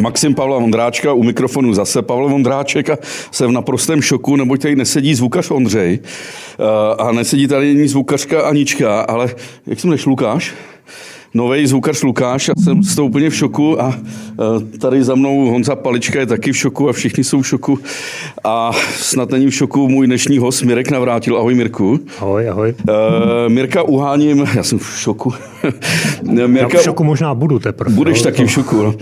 Maxim Pavla Vondráčka, u mikrofonu zase Pavel Vondráček a jsem v naprostém šoku, neboť tady nesedí zvukař Ondřej eh, a nesedí tady ani zvukařka Anička, ale jak jsem než Lukáš? Nový zvukař Lukáš a jsem z toho úplně v šoku a e, tady za mnou Honza Palička je taky v šoku a všichni jsou v šoku a snad není v šoku můj dnešní host Mirek Navrátil. Ahoj Mirku. Ahoj, ahoj. Uh, Mirka uháním, já jsem v šoku. Mirka, já v šoku možná budu teprve. Budeš no, taky v šoku. No.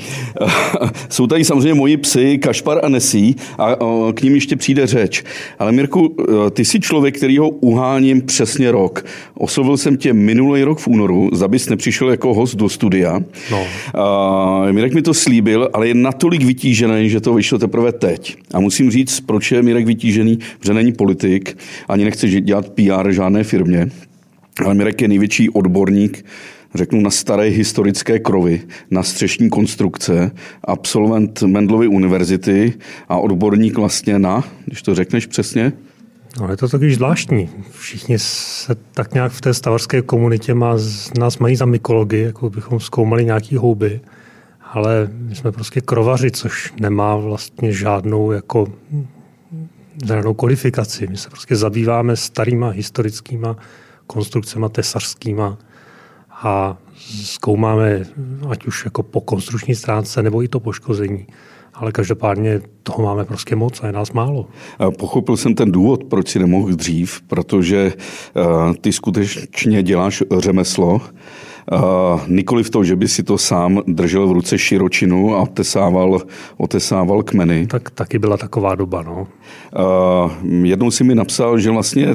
jsou tady samozřejmě moji psy Kašpar a Nesí a k ním ještě přijde řeč. Ale Mirku, e, ty jsi člověk, který ho uháním přesně rok. Oslovil jsem tě minulý rok v únoru, zabys nepřišel jako host do studia. No. Uh, Mirek mi to slíbil, ale je natolik vytížený, že to vyšlo teprve teď. A musím říct, proč je Mirek vytížený, že není politik, ani nechce dělat PR žádné firmě. Ale Mirek je největší odborník řeknu, na staré historické krovy, na střešní konstrukce, absolvent Mendlovy univerzity a odborník vlastně na, když to řekneš přesně, No, je to taky zvláštní. Všichni se tak nějak v té stavarské komunitě má, nás mají za mykology, jako bychom zkoumali nějaký houby, ale my jsme prostě krovaři, což nemá vlastně žádnou jako žádnou kodifikaci. My se prostě zabýváme starýma historickýma konstrukcemi tesařskýma a zkoumáme, ať už jako po konstrukční stránce, nebo i to poškození ale každopádně toho máme prostě moc a je nás málo. Pochopil jsem ten důvod, proč si nemohl dřív, protože uh, ty skutečně děláš řemeslo, Uh, nikoli v to, že by si to sám držel v ruce širočinu a otesával, otesával kmeny. Tak taky byla taková doba, no. Uh, jednou si mi napsal, že vlastně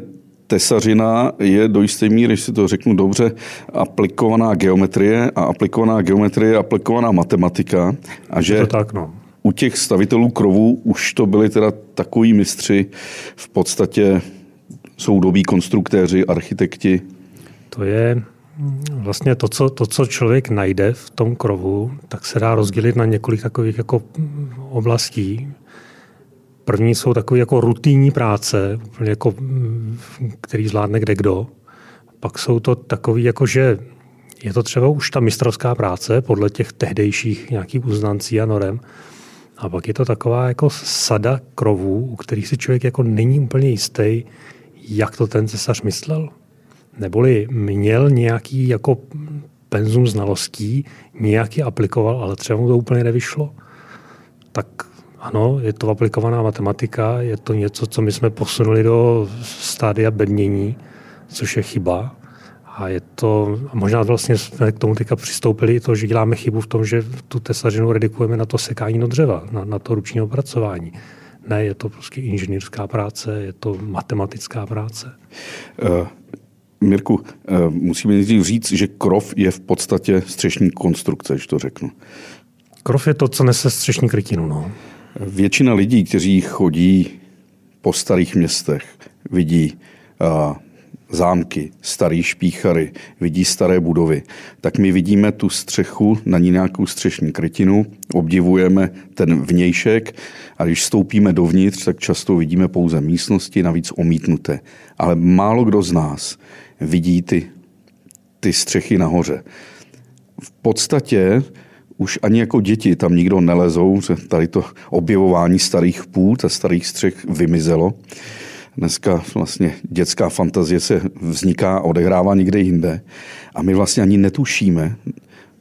tesařina je do jisté míry, když si to řeknu dobře, aplikovaná geometrie a aplikovaná geometrie je aplikovaná matematika. A že, to tak, no u těch stavitelů krovů už to byli teda takový mistři, v podstatě soudobí konstruktéři, architekti. To je vlastně to co, to, co člověk najde v tom krovu, tak se dá rozdělit na několik takových jako oblastí. První jsou takové jako rutinní práce, jako, který zvládne kde kdo. Pak jsou to takové, jako že je to třeba už ta mistrovská práce podle těch tehdejších nějakých uznancí a norem, a pak je to taková jako sada krovů, u kterých si člověk jako není úplně jistý, jak to ten cesař myslel. Neboli měl nějaký jako penzum znalostí, nějaký aplikoval, ale třeba mu to úplně nevyšlo. Tak ano, je to aplikovaná matematika, je to něco, co my jsme posunuli do stádia bednění, což je chyba. A je to, a možná vlastně jsme k tomu teďka přistoupili to, že děláme chybu v tom, že tu tesařinu redikujeme na to sekání do dřeva, na, na to ruční opracování. Ne, je to prostě inženýrská práce, je to matematická práce. Uh, Mirku, uh, musíme nejdřív říct, že krov je v podstatě střešní konstrukce, že to řeknu. Krov je to, co nese střešní krytinu. No. Většina lidí, kteří chodí po starých městech, vidí uh, zámky, starý špíchary, vidí staré budovy, tak my vidíme tu střechu, na ní nějakou střešní krytinu, obdivujeme ten vnějšek a když stoupíme dovnitř, tak často vidíme pouze místnosti, navíc omítnuté. Ale málo kdo z nás vidí ty, ty střechy nahoře. V podstatě už ani jako děti tam nikdo nelezou, že tady to objevování starých půd a starých střech vymizelo. Dneska vlastně dětská fantazie se vzniká a odehrává někde jinde. A my vlastně ani netušíme,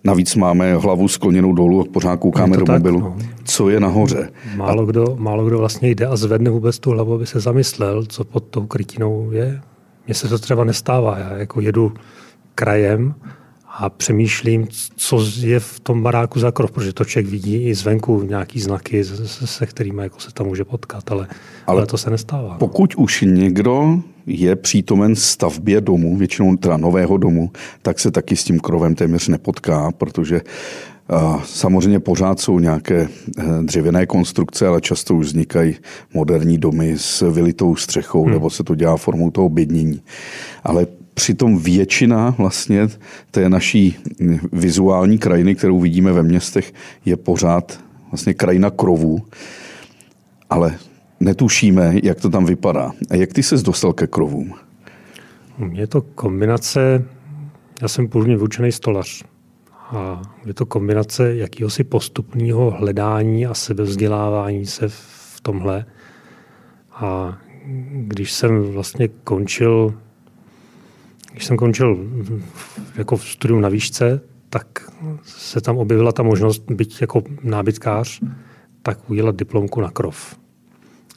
Navíc máme hlavu skloněnou dolů a pořád koukáme do tak, mobilu. No. Co je nahoře? Málo, a... kdo, málo kdo vlastně jde a zvedne vůbec tu hlavu, aby se zamyslel, co pod tou krytinou je. Mně se to třeba nestává. Já jako jedu krajem a přemýšlím, co je v tom baráku za krov, protože to člověk vidí i zvenku nějaký znaky, se, se kterými jako se tam může potkat, ale, ale, ale to se nestává. Pokud už někdo je přítomen stavbě domu, většinou teda nového domu, tak se taky s tím krovem téměř nepotká, protože Samozřejmě pořád jsou nějaké eh, dřevěné konstrukce, ale často už vznikají moderní domy s vylitou střechou, hmm. nebo se to dělá formou toho bědnění. Ale Přitom většina vlastně té naší vizuální krajiny, kterou vidíme ve městech, je pořád vlastně krajina krovů, ale netušíme, jak to tam vypadá. A jak ty ses dostal ke krovům? Je to kombinace, já jsem původně vyučený stolař A je to kombinace jakéhosi postupného hledání a sebevzdělávání se v tomhle. A když jsem vlastně končil, když jsem končil jako v studium na výšce, tak se tam objevila ta možnost být jako nábytkář, tak udělat diplomku na krov.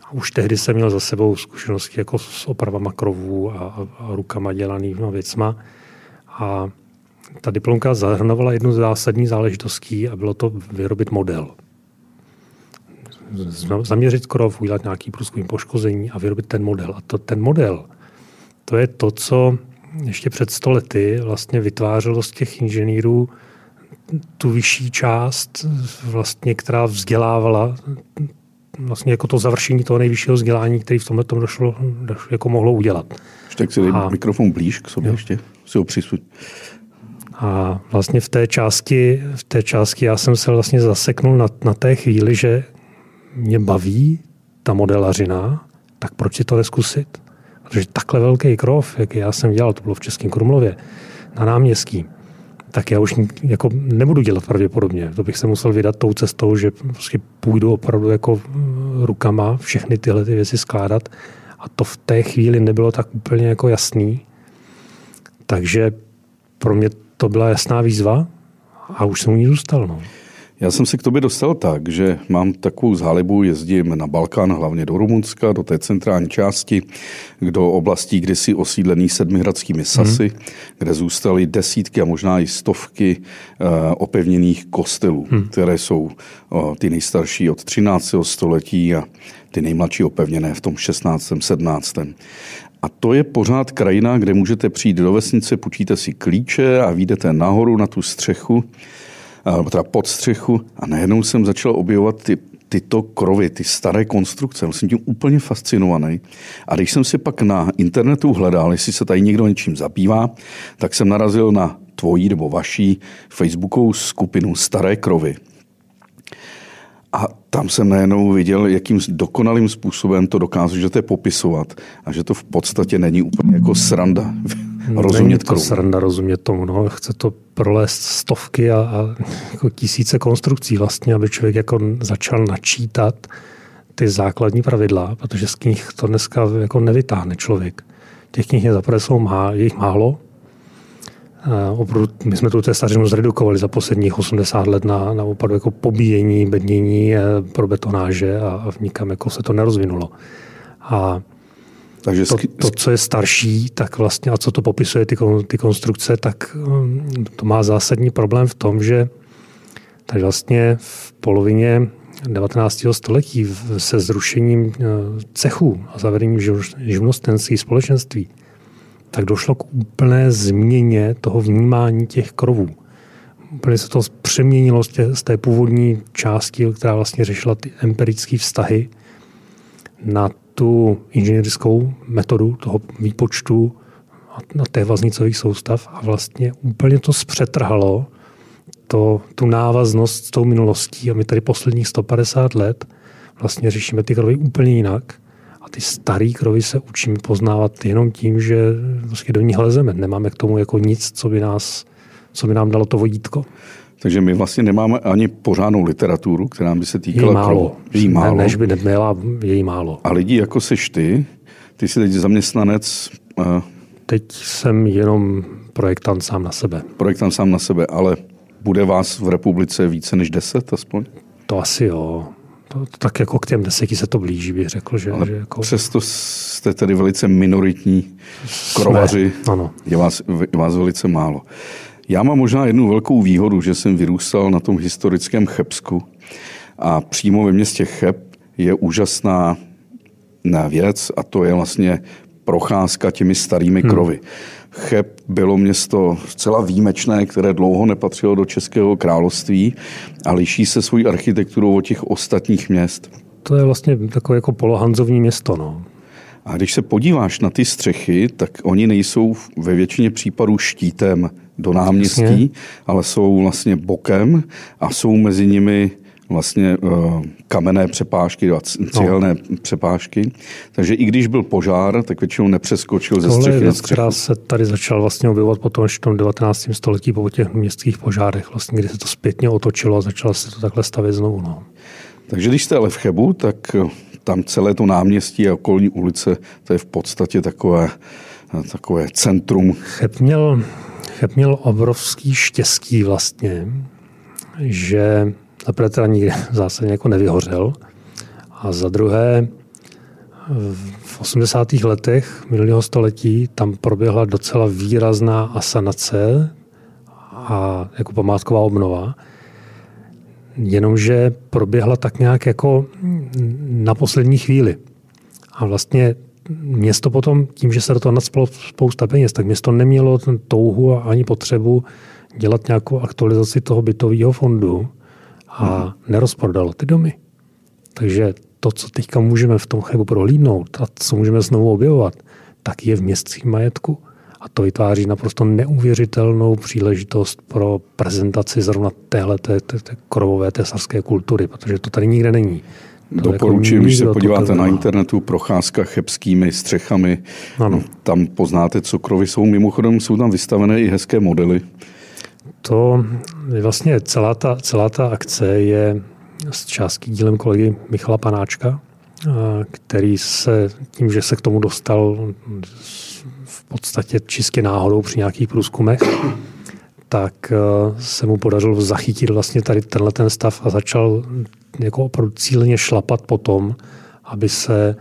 A už tehdy jsem měl za sebou zkušenosti jako s opravama krovů a, a rukama dělanýma věcma. A ta diplomka zahrnovala jednu z zásadní záležitostí a bylo to vyrobit model. Zaměřit krov, udělat nějaký průzkum poškození a vyrobit ten model. A to, ten model, to je to, co ještě před stolety vlastně vytvářelo z těch inženýrů tu vyšší část, vlastně, která vzdělávala vlastně jako to završení toho nejvyššího vzdělání, který v tomhle tom došlo, došlo jako mohlo udělat. Tak si dej a, mikrofon blíž k sobě jo. ještě, si ho přisuď. A vlastně v té části, v té části já jsem se vlastně zaseknul na, na té chvíli, že mě baví ta modelařina, tak proč si to neskusit? Protože takhle velký krov, jak já jsem dělal, to bylo v Českém Krumlově, na náměstí, tak já už jako nebudu dělat pravděpodobně. To bych se musel vydat tou cestou, že prostě půjdu opravdu jako rukama všechny tyhle ty věci skládat. A to v té chvíli nebylo tak úplně jako jasný. Takže pro mě to byla jasná výzva a už jsem u ní zůstal. No. Já jsem se k tobě dostal tak, že mám takovou zálibu, jezdím na Balkán, hlavně do Rumunska, do té centrální části, do oblastí kdysi osídlený sedmihradskými sasy, hmm. kde zůstaly desítky a možná i stovky uh, opevněných kostelů, hmm. které jsou uh, ty nejstarší od 13. století a ty nejmladší opevněné v tom 16. 17. A to je pořád krajina, kde můžete přijít do vesnice, půjčíte si klíče a vyjdete nahoru na tu střechu teda pod střechu a najednou jsem začal objevovat ty, tyto krovy, ty staré konstrukce. Jsem tím úplně fascinovaný. A když jsem si pak na internetu hledal, jestli se tady někdo něčím zabývá, tak jsem narazil na tvojí nebo vaší facebookovou skupinu Staré krovy. A tam jsem najednou viděl, jakým dokonalým způsobem to dokážete popisovat a že to v podstatě není úplně jako sranda rozumět Není to sranda rozumět tomu. No. Chce to prolézt stovky a, a jako tisíce konstrukcí vlastně, aby člověk jako začal načítat ty základní pravidla, protože z knih to dneska jako nevytáhne člověk. Těch knih je zaprvé jsou má, je jich málo. Opravdu, my jsme tu cestařinu zredukovali za posledních 80 let na, na opravdu jako pobíjení, bednění, eh, pro betonáže a, a nikam jako se to nerozvinulo. A takže to, to, co je starší, tak vlastně a co to popisuje ty, ty konstrukce, tak um, to má zásadní problém v tom, že tak vlastně v polovině 19. století se zrušením uh, cechů a zavedením živnostenských společenství, tak došlo k úplné změně toho vnímání těch krovů. Úplně se to přeměnilo z, tě, z té původní části, která vlastně řešila ty empirické vztahy, na tu inženýrskou metodu toho výpočtu na té vaznicových soustav a vlastně úplně to zpřetrhalo to, tu návaznost s tou minulostí a my tady posledních 150 let vlastně řešíme ty krovy úplně jinak a ty staré krovy se učíme poznávat jenom tím, že vlastně do nich lezeme. Nemáme k tomu jako nic, co by, nás, co by nám dalo to vodítko. Takže my vlastně nemáme ani pořádnou literaturu, která by se týkala... Je málo. Jí málo. Ne, než by neměla, je jí málo. A lidi jako seš ty, ty jsi teď zaměstnanec... Uh, teď jsem jenom projektant sám na sebe. Projektant sám na sebe, ale bude vás v republice více než deset aspoň? To asi jo. To, to tak jako k těm deseti se to blíží, bych řekl. Že, ale že jako... Přesto jste tedy velice minoritní krovaři. Jsme, ano. Je vás, je vás velice málo. Já mám možná jednu velkou výhodu, že jsem vyrůstal na tom historickém Chebsku a přímo ve městě Cheb je úžasná věc a to je vlastně procházka těmi starými hmm. krovy. Cheb bylo město zcela výjimečné, které dlouho nepatřilo do Českého království a liší se svou architekturou od těch ostatních měst. To je vlastně takové jako polohanzovní město. No. A když se podíváš na ty střechy, tak oni nejsou ve většině případů štítem do náměstí, Jasně. ale jsou vlastně bokem a jsou mezi nimi vlastně uh, kamenné přepážky, cihelné no. přepážky. Takže i když byl požár, tak většinou nepřeskočil ze střechy věc, která se tady začala vlastně objevovat potom v tom 19. století po těch městských požárech, vlastně, kdy se to zpětně otočilo a začalo se to takhle stavět znovu. No. Takže když jste ale v Chebu, tak eh, tam celé to náměstí a okolní ulice, to je v podstatě takové, takové centrum. Cheb měl, Cheb měl obrovský štěstí vlastně, že zaprvé teda nikdy zásadně jako nevyhořel a za druhé v 80. letech minulého století tam proběhla docela výrazná asanace a jako památková obnova jenomže proběhla tak nějak jako na poslední chvíli. A vlastně město potom, tím, že se do toho nadspalo spousta peněz, tak město nemělo ten touhu a ani potřebu dělat nějakou aktualizaci toho bytového fondu a hmm. nerozprodalo ty domy. Takže to, co teďka můžeme v tom Chebu prohlídnout a co můžeme znovu objevovat, tak je v městském majetku. A to vytváří naprosto neuvěřitelnou příležitost pro prezentaci zrovna téhle té, té, té krovové tesarské kultury, protože to tady nikde není. To Doporučuji, jako když se podíváte na internetu, procházka chebskými střechami, ano. tam poznáte, co krovy jsou. Mimochodem jsou tam vystavené i hezké modely. To je vlastně celá ta, celá ta akce je s částí dílem kolegy Michala Panáčka, který se tím, že se k tomu dostal podstatě čistě náhodou při nějakých průzkumech, tak eh, se mu podařilo zachytit vlastně tady tenhle ten stav a začal jako opravdu cíleně šlapat po tom, aby se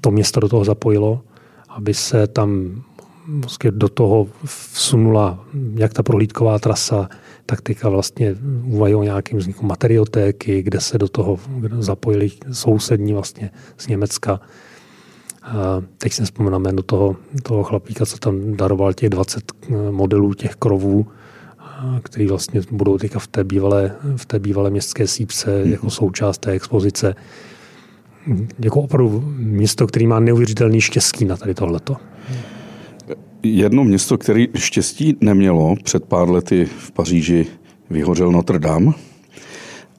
to město do toho zapojilo, aby se tam vlastně do toho vsunula jak ta prohlídková trasa, tak teďka vlastně uvají o nějakým vzniku materiotéky, kde se do toho zapojili sousední vlastně z Německa teď si vzpomínám jméno toho, toho chlapíka, co tam daroval těch 20 eh, modelů těch krovů, který vlastně budou teďka v té bývalé, v té bývalé městské sípce mm-hmm. jako součást té expozice. Jako opravdu město, který má neuvěřitelný štěstí na tady tohleto. Jedno město, které štěstí nemělo, před pár lety v Paříži vyhořel Notre Dame.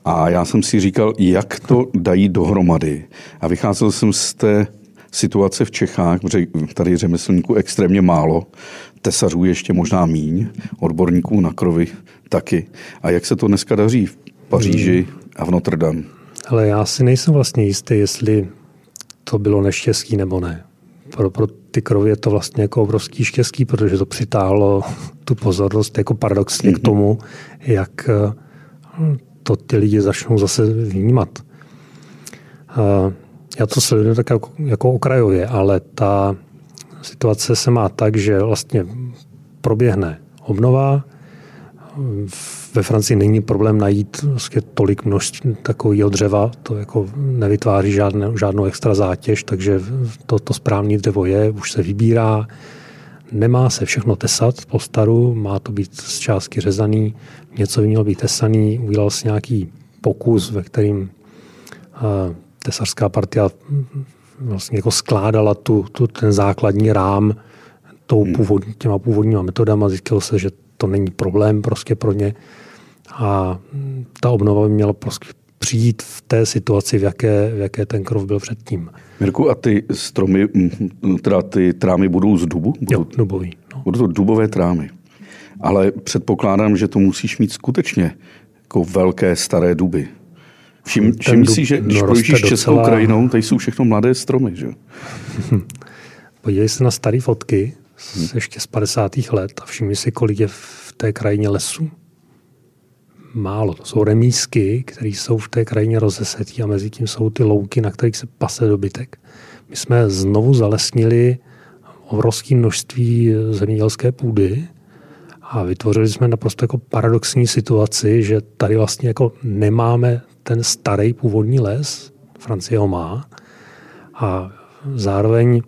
A já jsem si říkal, jak to dají dohromady. A vycházel jsem z té situace v Čechách, protože tady řemeslníků extrémně málo, tesařů ještě možná míň, odborníků na krovy taky. A jak se to dneska daří v Paříži a v Notre Dame? Ale já si nejsem vlastně jistý, jestli to bylo neštěstí nebo ne. Pro, pro ty krovy je to vlastně jako obrovský štěstí, protože to přitáhlo tu pozornost jako paradoxně mm-hmm. k mhm. tomu, jak eh, to ty lidi začnou zase vnímat. Eh, já to sleduju tak jako, jako okrajově, ale ta situace se má tak, že vlastně proběhne obnova. Ve Francii není problém najít vlastně tolik množství takového dřeva, to jako nevytváří žádné, žádnou extra zátěž, takže to, to správné dřevo je, už se vybírá. Nemá se všechno tesat po staru, má to být z částky řezaný, něco by mělo být tesaný, udělal si nějaký pokus, ve kterým tesařská partia vlastně jako skládala tu, tu, ten základní rám tou hmm. původní, těma původníma metodama. Zjistilo se, že to není problém prostě pro ně. A ta obnova by měla prostě přijít v té situaci, v jaké, v jaké ten krov byl předtím. Mirku, a ty stromy, teda ty trámy budou z dubu? Budou, jo, dubový. No. Budou to dubové trámy. Ale předpokládám, že to musíš mít skutečně jako velké staré duby. Všim, všim si, že když projíždíš docela... českou krajinou, tady jsou všechno mladé stromy, že? Podívej se na staré fotky z, hmm. ještě z 50. let a všimni si, kolik je v té krajině lesů. Málo. To jsou remísky, které jsou v té krajině rozesetí a mezi tím jsou ty louky, na kterých se pase dobytek. My jsme znovu zalesnili obrovské množství zemědělské půdy a vytvořili jsme naprosto jako paradoxní situaci, že tady vlastně jako nemáme ten starý původní les, Francie ho má, a zároveň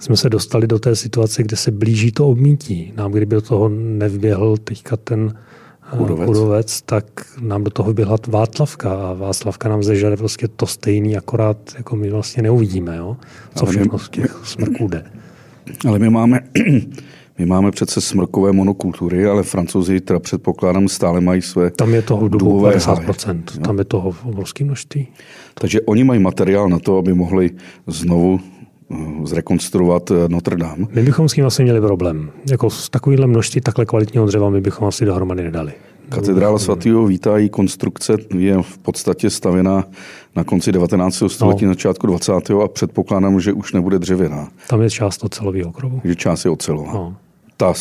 jsme se dostali do té situace, kde se blíží to obmítí. Nám, kdyby do toho nevběhl teďka ten eh, Chudovec. Chudovec, tak nám do toho vyběhla Václavka a Václavka nám zežere prostě to stejný, akorát jako my vlastně neuvidíme, jo? co všechno z těch smrků jde. Ale my máme My máme přece smrkové monokultury, ale francouzi teda předpokládám stále mají své Tam je toho dubu 50%, háje. tam je toho obrovské množství. Takže oni mají materiál na to, aby mohli znovu eh, zrekonstruovat eh, Notre Dame. My bychom s tím asi měli problém. Jako s takovýhle množství takhle kvalitního dřeva my bychom asi dohromady nedali. Katedrála svatého Víta její konstrukce je v podstatě stavěná na konci 19. století, no. na začátku 20. a předpokládám, že už nebude dřevěná. Tam je část ocelového krovu. Že část je ocelová. No. Ta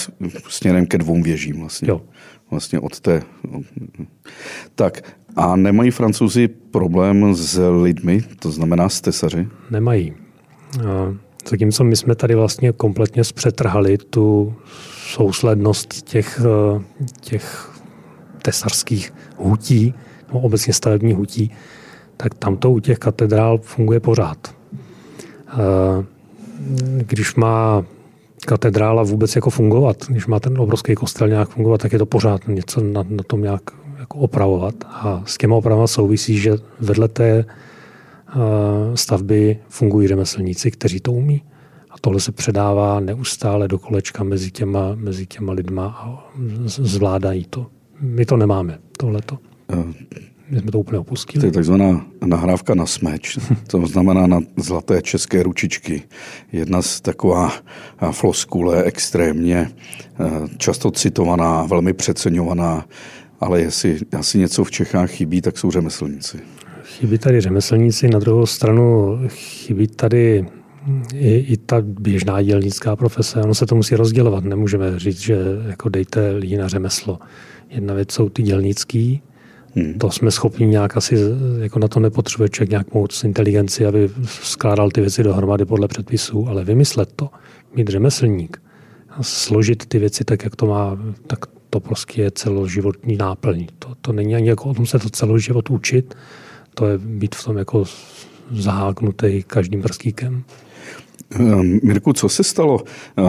směrem ke dvou věžím vlastně. Jo. Vlastně od té. Tak a nemají francouzi problém s lidmi, to znamená s tesaři? Nemají. Zatímco my jsme tady vlastně kompletně zpřetrhali tu souslednost těch, těch tesařských hutí, no obecně stavebních hutí, tak tam to u těch katedrál funguje pořád. Když má katedrála vůbec jako fungovat, když má ten obrovský kostel nějak fungovat, tak je to pořád něco na, na tom nějak jako opravovat. A s těma opravama souvisí, že vedle té stavby fungují řemeslníci, kteří to umí. A tohle se předává neustále do kolečka mezi těma, mezi těma lidma a zvládají to. My to nemáme, tohleto. My jsme to úplně opustili. To je takzvaná nahrávka na smeč, to znamená na zlaté české ručičky. Jedna z taková floskule extrémně často citovaná, velmi přeceňovaná, ale jestli asi něco v Čechách chybí, tak jsou řemeslníci. Chybí tady řemeslníci, na druhou stranu chybí tady i, i ta běžná dělnická profese. Ono se to musí rozdělovat. Nemůžeme říct, že jako dejte lidi na řemeslo. Jedna věc jsou ty dělnický, Hmm. To jsme schopni nějak asi, jako na to nepotřebuje člověk nějak moc inteligenci, aby skládal ty věci dohromady podle předpisů, ale vymyslet to, mít řemeslník a složit ty věci tak, jak to má, tak to prostě je celoživotní náplň. To, to není ani jako o tom se to celoživot učit, to je být v tom jako zaháknutý každým prstíkem. Ehm, Mirku, co se stalo eh,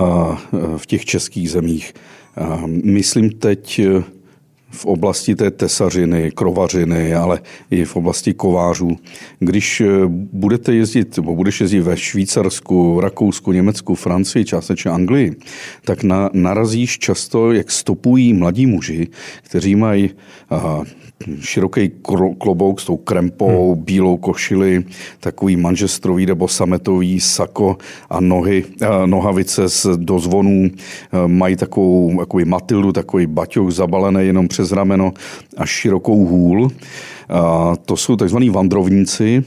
v těch českých zemích? Ehm, myslím teď v oblasti té tesařiny, krovařiny, ale i v oblasti kovářů. Když eh, budete jezdit, nebo budeš jezdit ve Švýcarsku, Rakousku, Německu, Francii, částečně Anglii, tak na, narazíš často, jak stopují mladí muži, kteří mají široký klobouk s tou krempou, hmm. bílou košili, takový manžestrový nebo sametový sako a nohy, nohavice z dozvonů, mají takovou takový matildu, takový baťoch zabalený jenom přes rameno a širokou hůl. To jsou tzv. vandrovníci.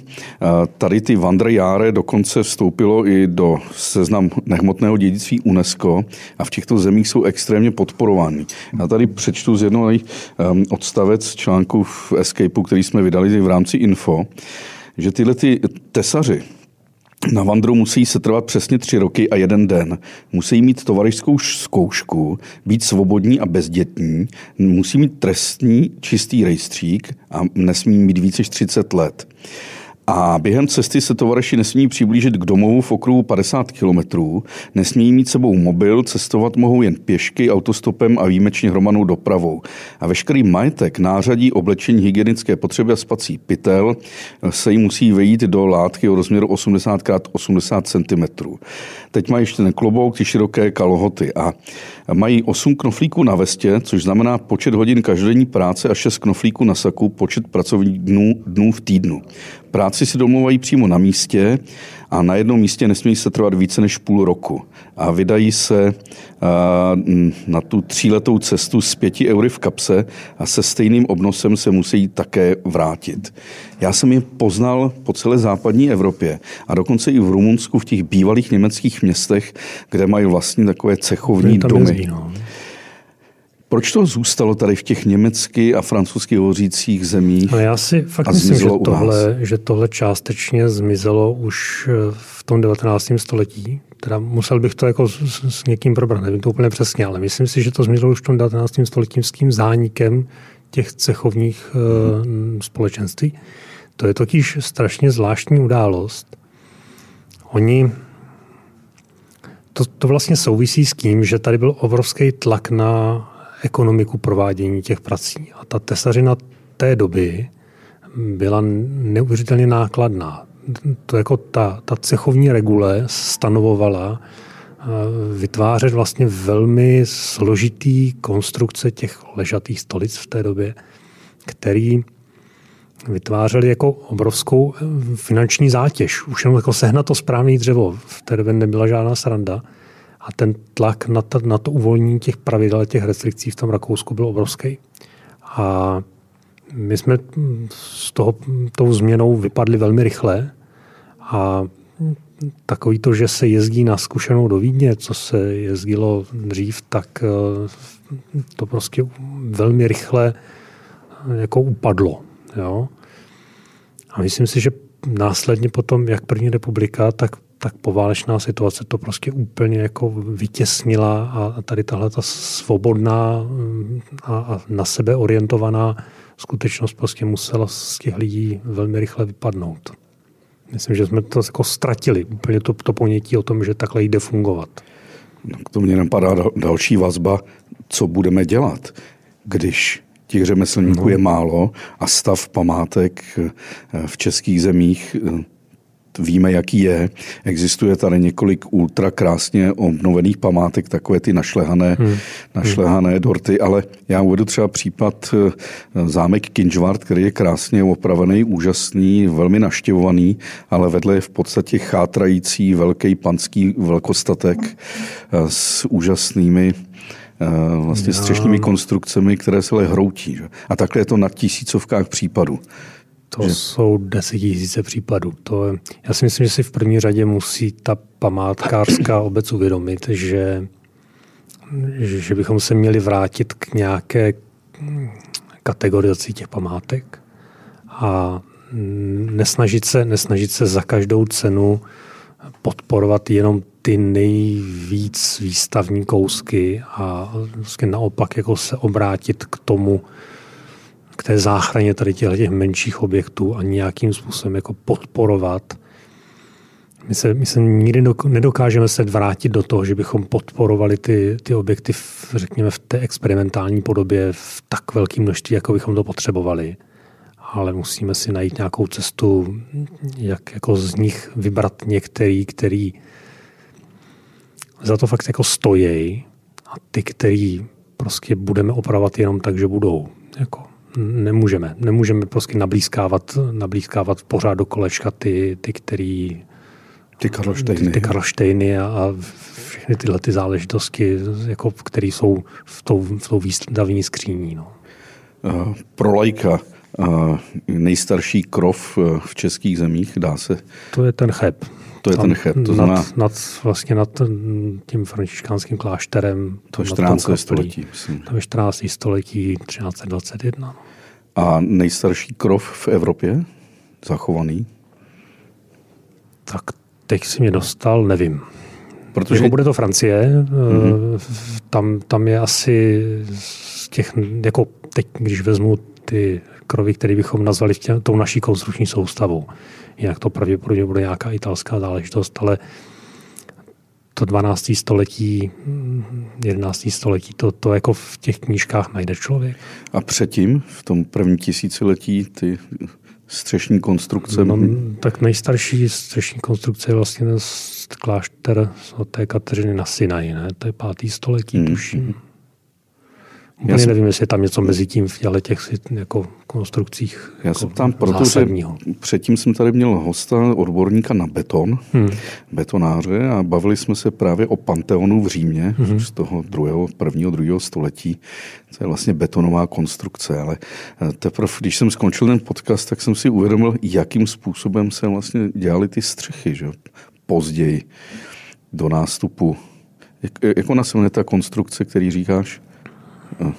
Tady ty vandrejáre dokonce vstoupilo i do seznam nehmotného dědictví UNESCO a v těchto zemích jsou extrémně podporovány. Já tady přečtu z jednoho odstavec článku v Escapeu, který jsme vydali v rámci Info, že tyhle ty tesaři, na Vandru musí se trvat přesně tři roky a jeden den. Musí mít tovarišskou zkoušku, být svobodní a bezdětní, musí mít trestní čistý rejstřík a nesmí mít více než 30 let. A během cesty se tovareši nesmí přiblížit k domovu v okruhu 50 kilometrů, nesmí mít sebou mobil, cestovat mohou jen pěšky, autostopem a výjimečně hromadnou dopravou. A veškerý majetek, nářadí, oblečení, hygienické potřeby a spací pytel se jí musí vejít do látky o rozměru 80 x 80 cm. Teď mají ještě ten klobouk, ty široké kalhoty a mají 8 knoflíků na vestě, což znamená počet hodin každodenní práce a 6 knoflíků na saku, počet pracovních dnů, dnů v týdnu. Práci si domluvají přímo na místě a na jednom místě nesmí se trvat více než půl roku. A vydají se na tu tříletou cestu s pěti eury v kapse a se stejným obnosem se musí také vrátit. Já jsem je poznal po celé západní Evropě a dokonce i v Rumunsku v těch bývalých německých městech, kde mají vlastně takové cechovní domy. Jezdí, no. Proč to zůstalo tady v těch německy a francouzsky hovořících zemích? No já si fakt myslím, že tohle, že tohle částečně zmizelo už eh, v tom 19. století. Teda musel bych to jako s, s někým probrat, nevím to úplně přesně, ale myslím si, že to zmizelo už v tom 19. století s tím zánikem těch cechovních hmm. společenství. To je totiž strašně zvláštní událost. Oni to, to vlastně souvisí s tím, že tady byl obrovský tlak na ekonomiku provádění těch prací. A ta tesařina té doby byla neuvěřitelně nákladná. To jako ta, ta cechovní regule stanovovala vytvářet vlastně velmi složitý konstrukce těch ležatých stolic v té době, který vytvářeli jako obrovskou eh, finanční zátěž. Už jenom jako sehnat to správné dřevo. V té době nebyla žádná sranda. A ten tlak na to, na to uvolnění těch pravidel, těch restrikcí v tom Rakousku byl obrovský. A my jsme s toho, tou změnou vypadli velmi rychle a takový to, že se jezdí na zkušenou do Vídně, co se jezdilo dřív, tak eh, to prostě velmi rychle eh, jako upadlo. Jo? A myslím si, že následně potom, jak první republika, tak, tak poválečná situace to prostě úplně jako vytěsnila a tady tahle ta svobodná mm, a, a na sebe orientovaná skutečnost prostě musela z těch lidí velmi rychle vypadnout. Myslím, že jsme to jako ztratili, úplně to, to ponětí o tom, že takhle jde fungovat. No, k tomu mě napadá další vazba, co budeme dělat, když těch řemeslníků no. je málo a stav památek eh, v českých zemích eh, víme, jaký je. Existuje tady několik ultra krásně obnovených památek, takové ty našlehané, hmm. našlehané dorty, ale já uvedu třeba případ eh, zámek Kinžvart, který je krásně opravený, úžasný, velmi naštěvovaný, ale vedle je v podstatě chátrající velký panský velkostatek s úžasnými Eh, vlastně střešními konstrukcemi, které se ale hroutí. Že? A takhle je to na tisícovkách případů. To že... jsou desetitisíce případů. To je, já si myslím, že si v první řadě musí ta památkářská obec uvědomit, že, že bychom se měli vrátit k nějaké kategorizaci těch památek a nesnažit se, nesnažit se za každou cenu podporovat jenom ty nejvíc výstavní kousky a vlastně naopak jako se obrátit k tomu, k té záchraně tady těch, menších objektů a nějakým způsobem jako podporovat. My se, my se nikdy nedokážeme se vrátit do toho, že bychom podporovali ty, ty objekty, v, řekněme, v té experimentální podobě v tak velkém množství, jako bychom to potřebovali. Ale musíme si najít nějakou cestu, jak jako z nich vybrat některý, který za to fakt jako stojí a ty, který prostě budeme opravovat jenom tak, že budou. Jako nemůžeme. Nemůžeme prostě nablízkávat, nablízkávat pořád do kolečka ty, ty který ty Karlštejny. Ty, ty Karlštejny a, a všechny tyhle ty záležitosti, jako, které jsou v tou, v tou výstavní skříní. No. Uh, pro lajka uh, nejstarší krov uh, v českých zemích, dá se? To je ten cheb. To je ten cheb. To znamená, nad, nad, vlastně nad tím františkánským klášterem. To je 14. století. Myslím. To je 14. století 1321. A nejstarší krov v Evropě zachovaný? Tak teď si mě dostal, nevím. Protože... Jako bude to Francie, mm-hmm. tam, tam je asi z těch, jako teď, když vezmu ty krovy, které bychom nazvali tě, tou naší konstrukční soustavou, jinak to pravděpodobně bude nějaká italská záležitost, ale to 12. století, 11. století, to, to jako v těch knížkách najde člověk. A předtím, v tom prvním tisíciletí, ty střešní konstrukce? No, tak nejstarší střešní konstrukce je vlastně klášter té Kateřiny na Sinaji, ne? To je pátý století, hmm. tuším. Úplně já jsem, nevím, jestli je tam něco mezi tím v těle těch jako konstrukcích. Já jako se ptám, protože předtím jsem tady měl hosta, odborníka na beton, hmm. betonáře a bavili jsme se právě o Panteonu v Římě hmm. z toho druhého, prvního, druhého století. To je vlastně betonová konstrukce, ale eh, teprve, když jsem skončil ten podcast, tak jsem si uvědomil, jakým způsobem se vlastně dělaly ty střechy, že? později do nástupu. Jak, jak ona se jmenuje ta konstrukce, který říkáš? No,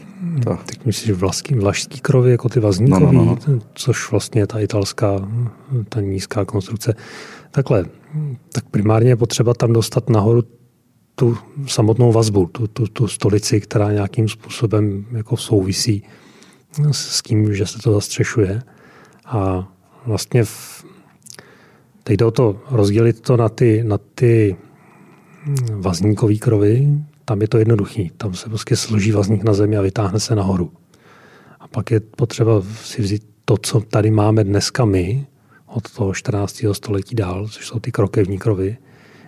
ta. Tak myslíš vlaský, vlašský krovy, jako ty vazníkový, no, no, no. což vlastně je ta italská, ta nízká konstrukce. Takhle, tak primárně je potřeba tam dostat nahoru tu samotnou vazbu, tu, tu, tu stolici, která nějakým způsobem jako souvisí s tím, že se to zastřešuje. A vlastně v, teď jde o to rozdělit to na ty, na ty vazníkové krovy, tam je to jednoduchý. Tam se prostě složí vazník na zemi a vytáhne se nahoru. A pak je potřeba si vzít to, co tady máme dneska my, od toho 14. století dál, což jsou ty krokevní krovy,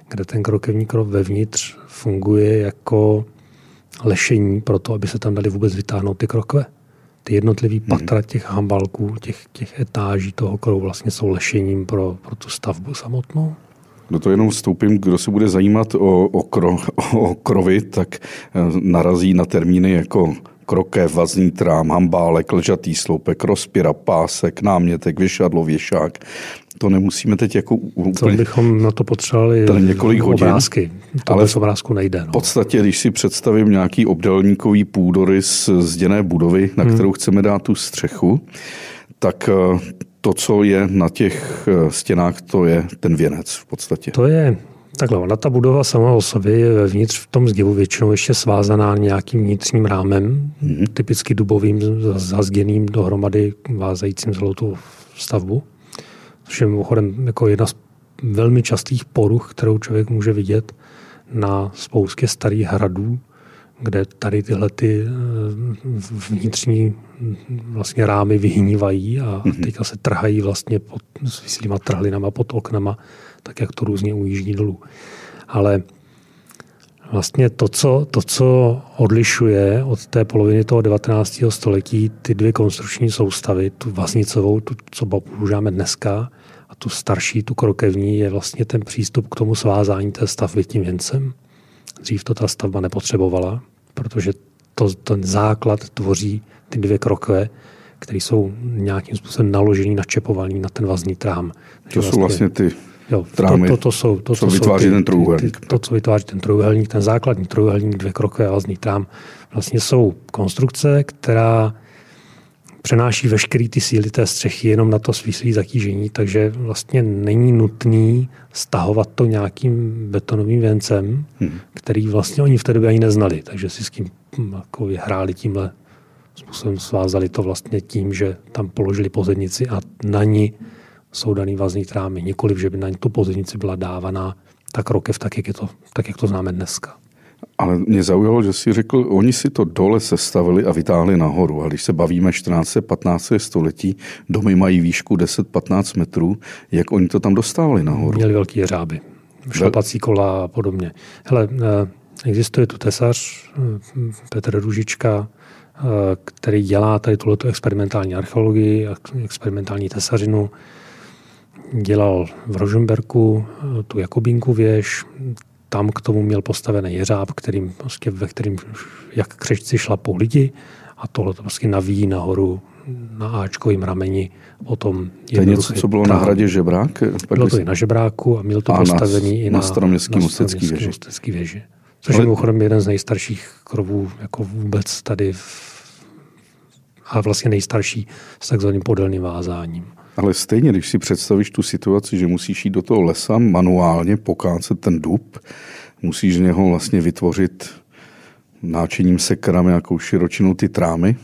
kde ten krokevní krov vevnitř funguje jako lešení pro to, aby se tam dali vůbec vytáhnout ty krokve. Ty jednotlivý hmm. patra těch hambalků, těch, těch etáží toho krovu vlastně jsou lešením pro, pro tu stavbu samotnou. Do toho jenom vstoupím, kdo se bude zajímat o, o, kro, o krovy, tak eh, narazí na termíny jako krokev, vazný trám, hambálek, ležatý sloupek, rozpěra, pásek, námětek, věšadlo, věšák. To nemusíme teď jako úplně... To bychom na to potřebovali tady několik hodin. obrázky. To ale bez obrázku nejde. No. V podstatě, když si představím nějaký obdelníkový půdorys zděné budovy, na hmm. kterou chceme dát tu střechu, tak eh, to, co je na těch eh, stěnách, to je ten věnec v podstatě. To je Takhle, ona ta budova sama o sobě je vevnitř v tom zdivu většinou ještě svázaná nějakým vnitřním rámem, mm-hmm. typicky dubovým, zazděným dohromady, vázajícím celou tu stavbu. Což je mimochodem jako jedna z velmi častých poruch, kterou člověk může vidět na spoustě starých hradů, kde tady tyhle ty eh, vnitřní vlastně rámy vyhnívají a mm-hmm. teďka se trhají vlastně pod, s vyslýma trhlinama pod oknama tak jak to různě ujíždí dolů. Ale vlastně to co, to, co odlišuje od té poloviny toho 19. století ty dvě konstrukční soustavy, tu vaznicovou, tu, co používáme dneska, a tu starší, tu krokevní, je vlastně ten přístup k tomu svázání té stavby tím věncem. Dřív to ta stavba nepotřebovala, protože to, ten základ tvoří ty dvě krokve, které jsou nějakým způsobem naložený, načepovaný na ten vazní trám. To jsou vlastně, vlastně ty Jo, trámy, to, to, to jsou, to, co to vytváří ty, ten trojuhelník. Ty, to, co vytváří ten trojuhelník, ten základní trojuhelník, dvě krokové vazný trám, vlastně jsou konstrukce, která přenáší veškeré ty síly té střechy jenom na to svý zatížení, takže vlastně není nutný stahovat to nějakým betonovým věncem, hmm. který vlastně oni v té době ani neznali, takže si s tím hm, jako hráli tímhle způsobem, svázali to vlastně tím, že tam položili pozednici a na ní jsou daný vazní trámy. Nikoliv, že by na tu pozivnici byla dávaná tak rokev, tak jak, je to, tak jak to známe dneska. Ale mě zaujalo, že si řekl, oni si to dole sestavili a vytáhli nahoru. A když se bavíme 14. 15. století, domy mají výšku 10-15 metrů, jak oni to tam dostávali nahoru? Měli velký jeřáby, šlapací kola a podobně. Hele, eh, existuje tu tesař eh, Petr Ružička, eh, který dělá tady tuto experimentální archeologii, experimentální tesařinu dělal v Rožemberku tu Jakobínku věž, tam k tomu měl postavený jeřáb, kterým, prostě, ve kterým jak křečci šlapou lidi a tohle to prostě navíjí nahoru na Ačkovým rameni. Potom to je něco, co bylo trám. na hradě Žebrák? Bylo to i na Žebráku a měl to a postavený na, i na, na staroměstský mostecký věži. věži. Což Ale... je mimochodem jeden z nejstarších krovů jako vůbec tady v, a vlastně nejstarší s takzvaným podelným vázáním. Ale stejně, když si představíš tu situaci, že musíš jít do toho lesa manuálně pokácet ten dub, musíš z něho vlastně vytvořit náčením sekrem nějakou širočinu ty trámy,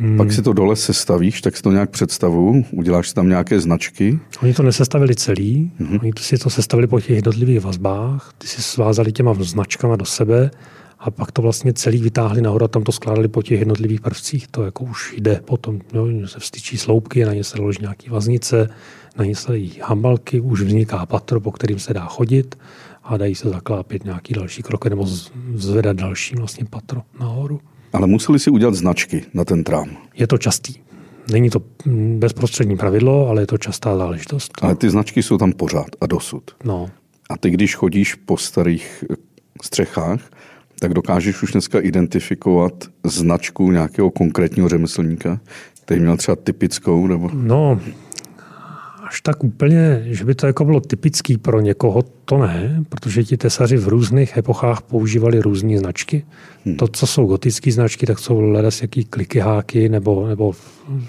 Hmm. Pak si to dole sestavíš, tak si to nějak představu, uděláš si tam nějaké značky. Oni to nesestavili celý, hmm. oni si to sestavili po těch jednotlivých vazbách, ty si svázali těma značkama do sebe a pak to vlastně celý vytáhli nahoru a tam to skládali po těch jednotlivých prvcích. To jako už jde potom, jo, se vstyčí sloupky, na ně se loží nějaký vaznice, na ně se dají hambalky, už vzniká patro, po kterým se dá chodit a dají se zaklápět nějaký další kroky nebo zvedat další vlastně patro nahoru. Ale museli si udělat značky na ten trám. Je to častý. Není to bezprostřední pravidlo, ale je to častá záležitost. Ale ty značky jsou tam pořád a dosud. No. A ty, když chodíš po starých střechách, tak dokážeš už dneska identifikovat značku nějakého konkrétního řemeslníka, který měl třeba typickou? Nebo... No, až tak úplně, že by to jako bylo typický pro někoho, to ne, protože ti tesaři v různých epochách používali různé značky. Hmm. To, co jsou gotické značky, tak jsou ledas jaký klikyháky nebo, nebo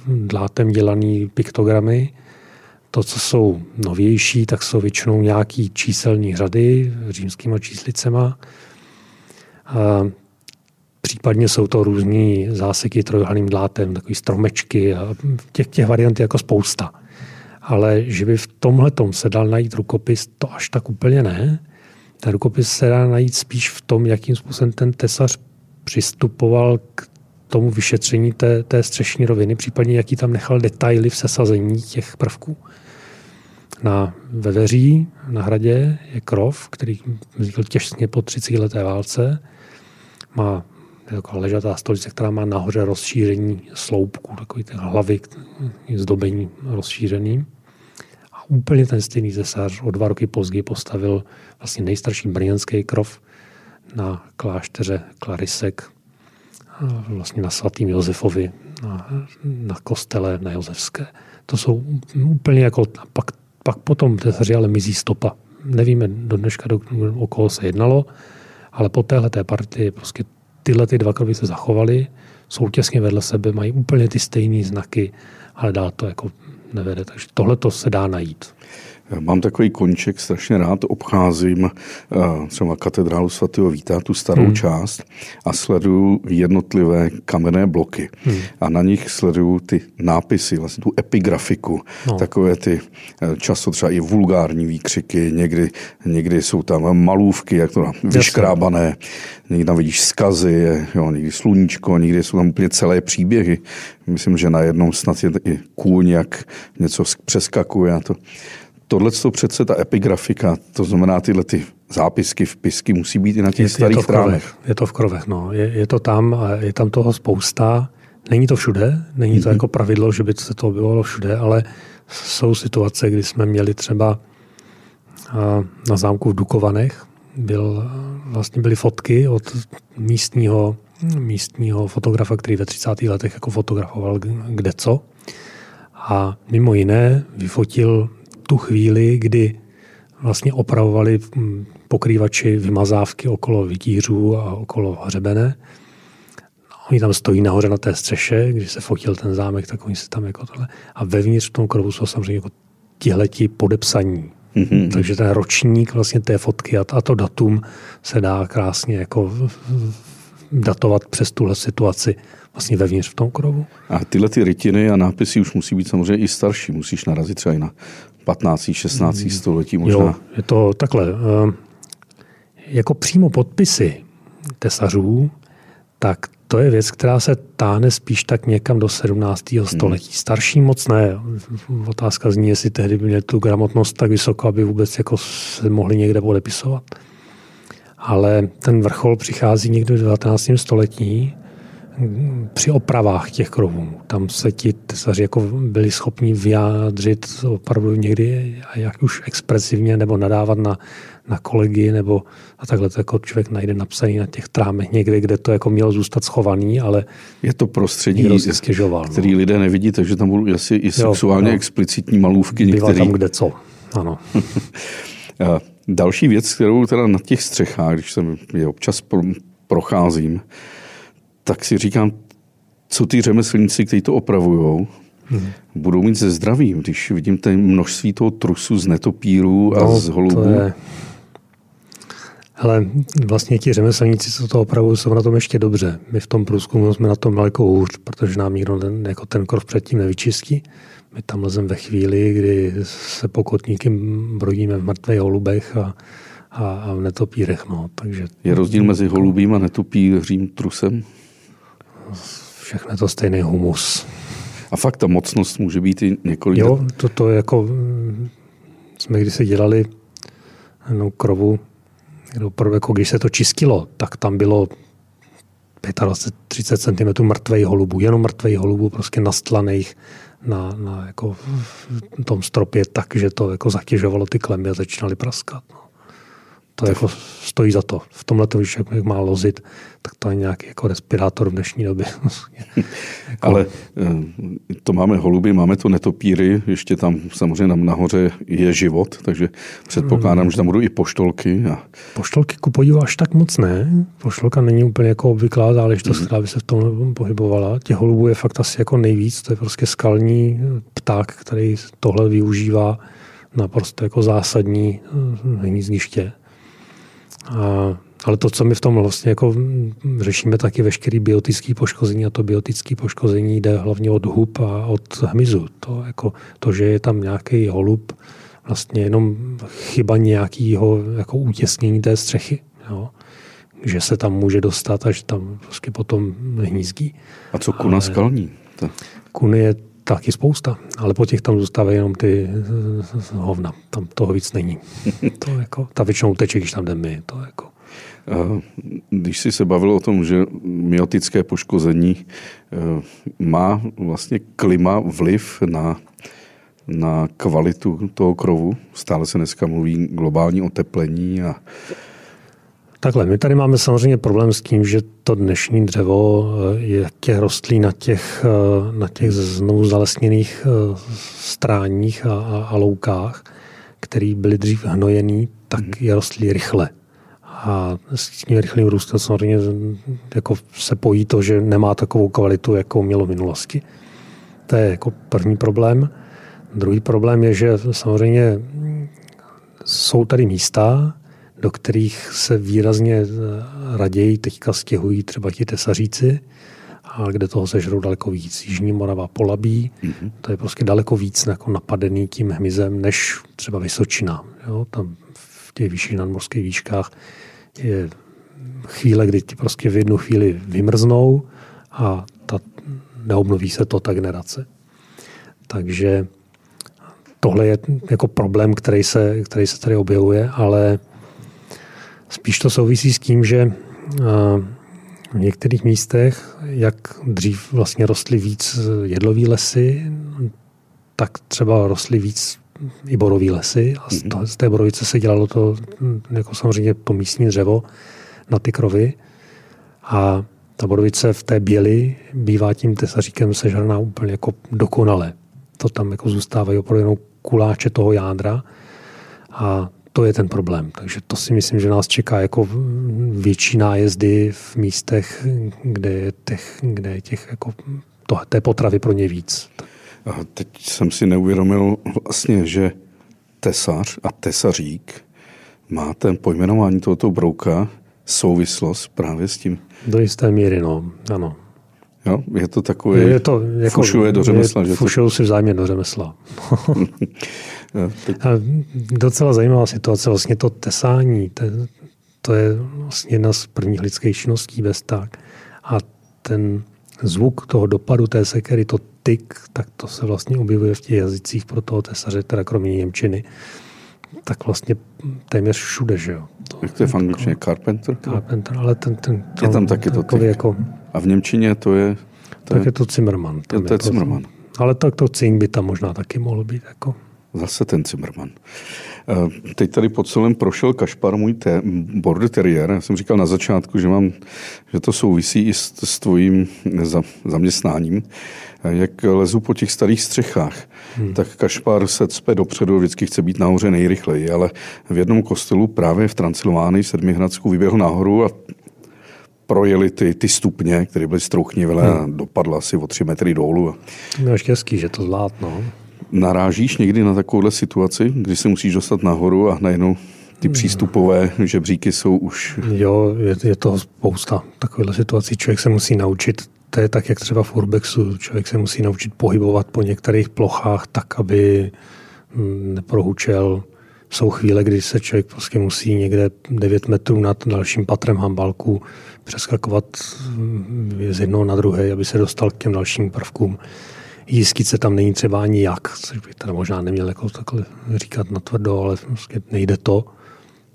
dlátem dělané piktogramy. To, co jsou novější, tak jsou většinou nějaký číselní řady římskýma číslicema. Případně jsou to různý záseky trojuhelným dlátem, takový stromečky a těch, těch variant je jako spousta. Ale že by v tomhle se dal najít rukopis, to až tak úplně ne. Ten rukopis se dá najít spíš v tom, jakým způsobem ten tesař přistupoval k tomu vyšetření té, té střešní roviny, případně jaký tam nechal detaily v sesazení těch prvků. Na Veveří na hradě je krov, který vznikl těžně po 30 leté válce. Má taková ležatá stolice, která má nahoře rozšíření sloupků, takový ty hlavy zdobení rozšířený. A úplně ten stejný zesař o dva roky později postavil vlastně nejstarší brněnský krov na klášteře Klarisek, vlastně na svatým Josefovi, na, na kostele na Josefské. To jsou úplně jako, pak, pak potom tesaři ale mizí stopa. Nevíme do dneška, do, o koho se jednalo, ale po téhle té partii prostě tyhle ty dva krovy se zachovaly, jsou těsně vedle sebe, mají úplně ty stejné znaky, ale dál to jako nevede. Takže tohle to se dá najít. Mám takový konček, strašně rád obcházím eh, třeba katedrálu svatého Víta, tu starou hmm. část a sleduju jednotlivé kamenné bloky. Hmm. A na nich sleduju ty nápisy, vlastně tu epigrafiku, no. takové ty eh, často třeba i vulgární výkřiky, někdy, někdy jsou tam malůvky, jak to vyškrábané, někdy tam vidíš skazy, jo, někdy sluníčko, někdy jsou tam úplně celé příběhy. Myslím, že najednou snad je i kůň, jak něco přeskakuje a to tohle to přece ta epigrafika, to znamená tyhle ty zápisky, vpisky musí být i na těch je, starých je to krovech, Je to v krovech, no. Je, je to tam a je tam toho spousta. Není to všude, není to mm-hmm. jako pravidlo, že by se to objevovalo všude, ale jsou situace, kdy jsme měli třeba na zámku v Dukovanech, byl, vlastně byly fotky od místního, místního fotografa, který ve 30. letech jako fotografoval kde co. A mimo jiné vyfotil tu chvíli, kdy vlastně opravovali hm, pokrývači vymazávky okolo vytířů a okolo hřebene. Oni tam stojí nahoře na té střeše, když se fotil ten zámek, tak oni se tam jako tohle. A vevnitř v tom krovu jsou samozřejmě jako tihleti podepsaní. Mm-hmm. Takže ten ročník vlastně té fotky a to datum se dá krásně jako datovat přes tuhle situaci vlastně vevnitř v tom krovu. A tyhle ty rytiny a nápisy už musí být samozřejmě i starší. Musíš narazit třeba i na 15. 16. Hmm. století možná. Jo, je to takhle. Eh, jako přímo podpisy tesařů, tak to je věc, která se táhne spíš tak někam do 17. Hmm. století. Hmm. Starší moc ne. Otázka zní, jestli tehdy měli tu gramotnost tak vysoko, aby vůbec jako se mohli někde podepisovat. Ale ten vrchol přichází někdy v 19. století při opravách těch krovů. Tam se ti tesaři jako byli schopni vyjádřit opravdu někdy jak už expresivně nebo nadávat na, na kolegy nebo a takhle to jako člověk najde napsaný na těch trámech někde, kde to jako mělo zůstat schovaný, ale je to prostředí, stěžoval, který no. lidé nevidí, takže tam budou asi i sexuálně jo, jo. explicitní malůvky. Bývá některý... tam kde co, ano. Další věc, kterou teda na těch střechách, když jsem je občas procházím, tak si říkám, co ty řemeslníci, kteří to opravují, hmm. budou mít ze zdravím, když vidím ten množství toho trusu z netopíru a no, z holubů. Je... Ale vlastně ti řemeslníci, co to opravují, jsou na tom ještě dobře. My v tom průzkumu jsme na tom daleko hůř, protože nám nikdo ten, jako ten krov předtím nevyčistí. My tam lezeme ve chvíli, kdy se pokotníkem brodíme v mrtvých holubech a, a, a v netopírech. No. Takže... Je rozdíl mezi holubím a netopířím trusem? všechno to stejný humus. A fakt ta mocnost může být i několik... Jo, to, to jako jsme když se dělali no, krovu, jako když se to čistilo, tak tam bylo 25-30 cm mrtvej holubů, jenom mrtvej holubů, prostě nastlaných na, na jako v tom stropě tak, že to jako zatěžovalo ty klemy a začínaly praskat. No to jako stojí za to. V tomhle to, když jak má lozit, tak to je nějaký jako respirátor v dnešní době. jako... Ale eh, to máme holuby, máme to netopíry, ještě tam samozřejmě tam nahoře je život, takže předpokládám, hmm. že tam budou i poštolky. A... Poštolky ku podivu až tak moc ne. Poštolka není úplně jako obvyklá záležitost, hmm. která by se v tom pohybovala. Těch holubů je fakt asi jako nejvíc, to je prostě skalní pták, který tohle využívá naprosto jako zásadní eh, hnízdiště. A, ale to, co my v tom vlastně jako řešíme, taky veškerý biotický poškození a to biotické poškození jde hlavně od hub a od hmyzu. To, jako, to že je tam nějaký holub, vlastně jenom chyba nějakého jako útěsnění té střechy. Jo? Že se tam může dostat, až tam prostě potom hnízdí. A co kuna Ale, skalní? To... Kun je taky spousta, ale po těch tam zůstávají jenom ty hovna. Tam toho víc není. To jako, ta většinou teče, když tam jdeme my. To jako. Když jsi se bavil o tom, že myotické poškození eh, má vlastně klima vliv na, na kvalitu toho krovu, stále se dneska mluví globální oteplení a Takhle, my tady máme samozřejmě problém s tím, že to dnešní dřevo eh, je těch rostlí na těch, eh, na těch znovu zalesněných stráních a, a, a loukách, který byly dřív hnojený, tak mhm. je rostlí rychle. A s tím rychlým růstem samozřejmě jako se pojí to, že nemá takovou kvalitu, jako mělo v minulosti. To je jako první problém. Druhý problém je, že samozřejmě jsou tady místa, do kterých se výrazně raději teďka stěhují třeba ti tesaříci, a kde toho sežrou daleko víc. Jižní Morava Polabí, mm-hmm. to je prostě daleko víc jako napadený tím hmyzem, než třeba Vysočina. Jo? Tam v těch vyšších nadmorských výškách je chvíle, kdy ti prostě v jednu chvíli vymrznou a ta, neobnoví se to ta generace. Takže tohle je jako problém, který se, který se tady objevuje, ale spíš to souvisí s tím, že v některých místech, jak dřív vlastně rostly víc jedlový lesy, tak třeba rostly víc i borový lesy a z, mhm. z té borovice se dělalo to jako samozřejmě to místní dřevo na ty krovy a ta borovice v té běli bývá tím tesaříkem sežraná úplně jako dokonale. To tam jako zůstávají opravdu jenom kuláče toho jádra a to je ten problém. Takže to si myslím, že nás čeká jako větší nájezdy v místech, kde je těch, kde je těch jako to, té potravy pro ně víc. A teď jsem si neuvědomil vlastně, že tesař a tesařík má ten pojmenování tohoto brouka souvislost právě s tím. Do jisté míry, no, ano. Jo, je to takové, je to, jako, fušuje do řemesla. Je, fušují to... si vzájemně do řemesla. a docela zajímavá situace, vlastně to tesání, to, to je vlastně jedna z prvních lidských činností bez tak. A ten zvuk toho dopadu té sekery, to tyk, tak to se vlastně objevuje v těch jazycích pro toho tesaře, teda kromě Němčiny, tak vlastně téměř všude, že jo. To, Jak to je v angličtině? Carpenter? Carpenter, ale ten, ten, to, je tam taky to tyk. Jako, A v Němčině to je... To tak je, je to Zimmermann. Tam je to je Zimmermann. Ale tak to Cing by tam možná taky mohl být. Jako. Zase ten Zimmermann. Eh, teď tady po celém prošel Kašpar, můj té, border terrier. Já jsem říkal na začátku, že, mám, že to souvisí i s, s tvojím za, zaměstnáním. Jak lezu po těch starých střechách, hmm. tak Kašpar se cpe dopředu, vždycky chce být nahoře nejrychleji, ale v jednom kostelu právě v Transylvánii, Sedmihradsku, vyběhl nahoru a projeli ty, ty stupně, které byly strouchnivé hmm. a dopadla asi o tři metry dolů. Měl štěstí, že to zvlád, no. Narážíš někdy na takovouhle situaci, kdy se musíš dostat nahoru a najednou ty hmm. přístupové žebříky jsou už... Jo, je, je to spousta takovýchhle situací. Člověk se musí naučit, to je tak, jak třeba v Urbexu, člověk se musí naučit pohybovat po některých plochách tak, aby hm, neprohučel. Jsou chvíle, kdy se člověk prostě musí někde 9 metrů nad dalším patrem hambalku přeskakovat hm, z jednoho na druhé, aby se dostal k těm dalším prvkům jistit se tam není třeba ani jak, což bych teda možná neměl jako takhle říkat natvrdo, ale prostě nejde to.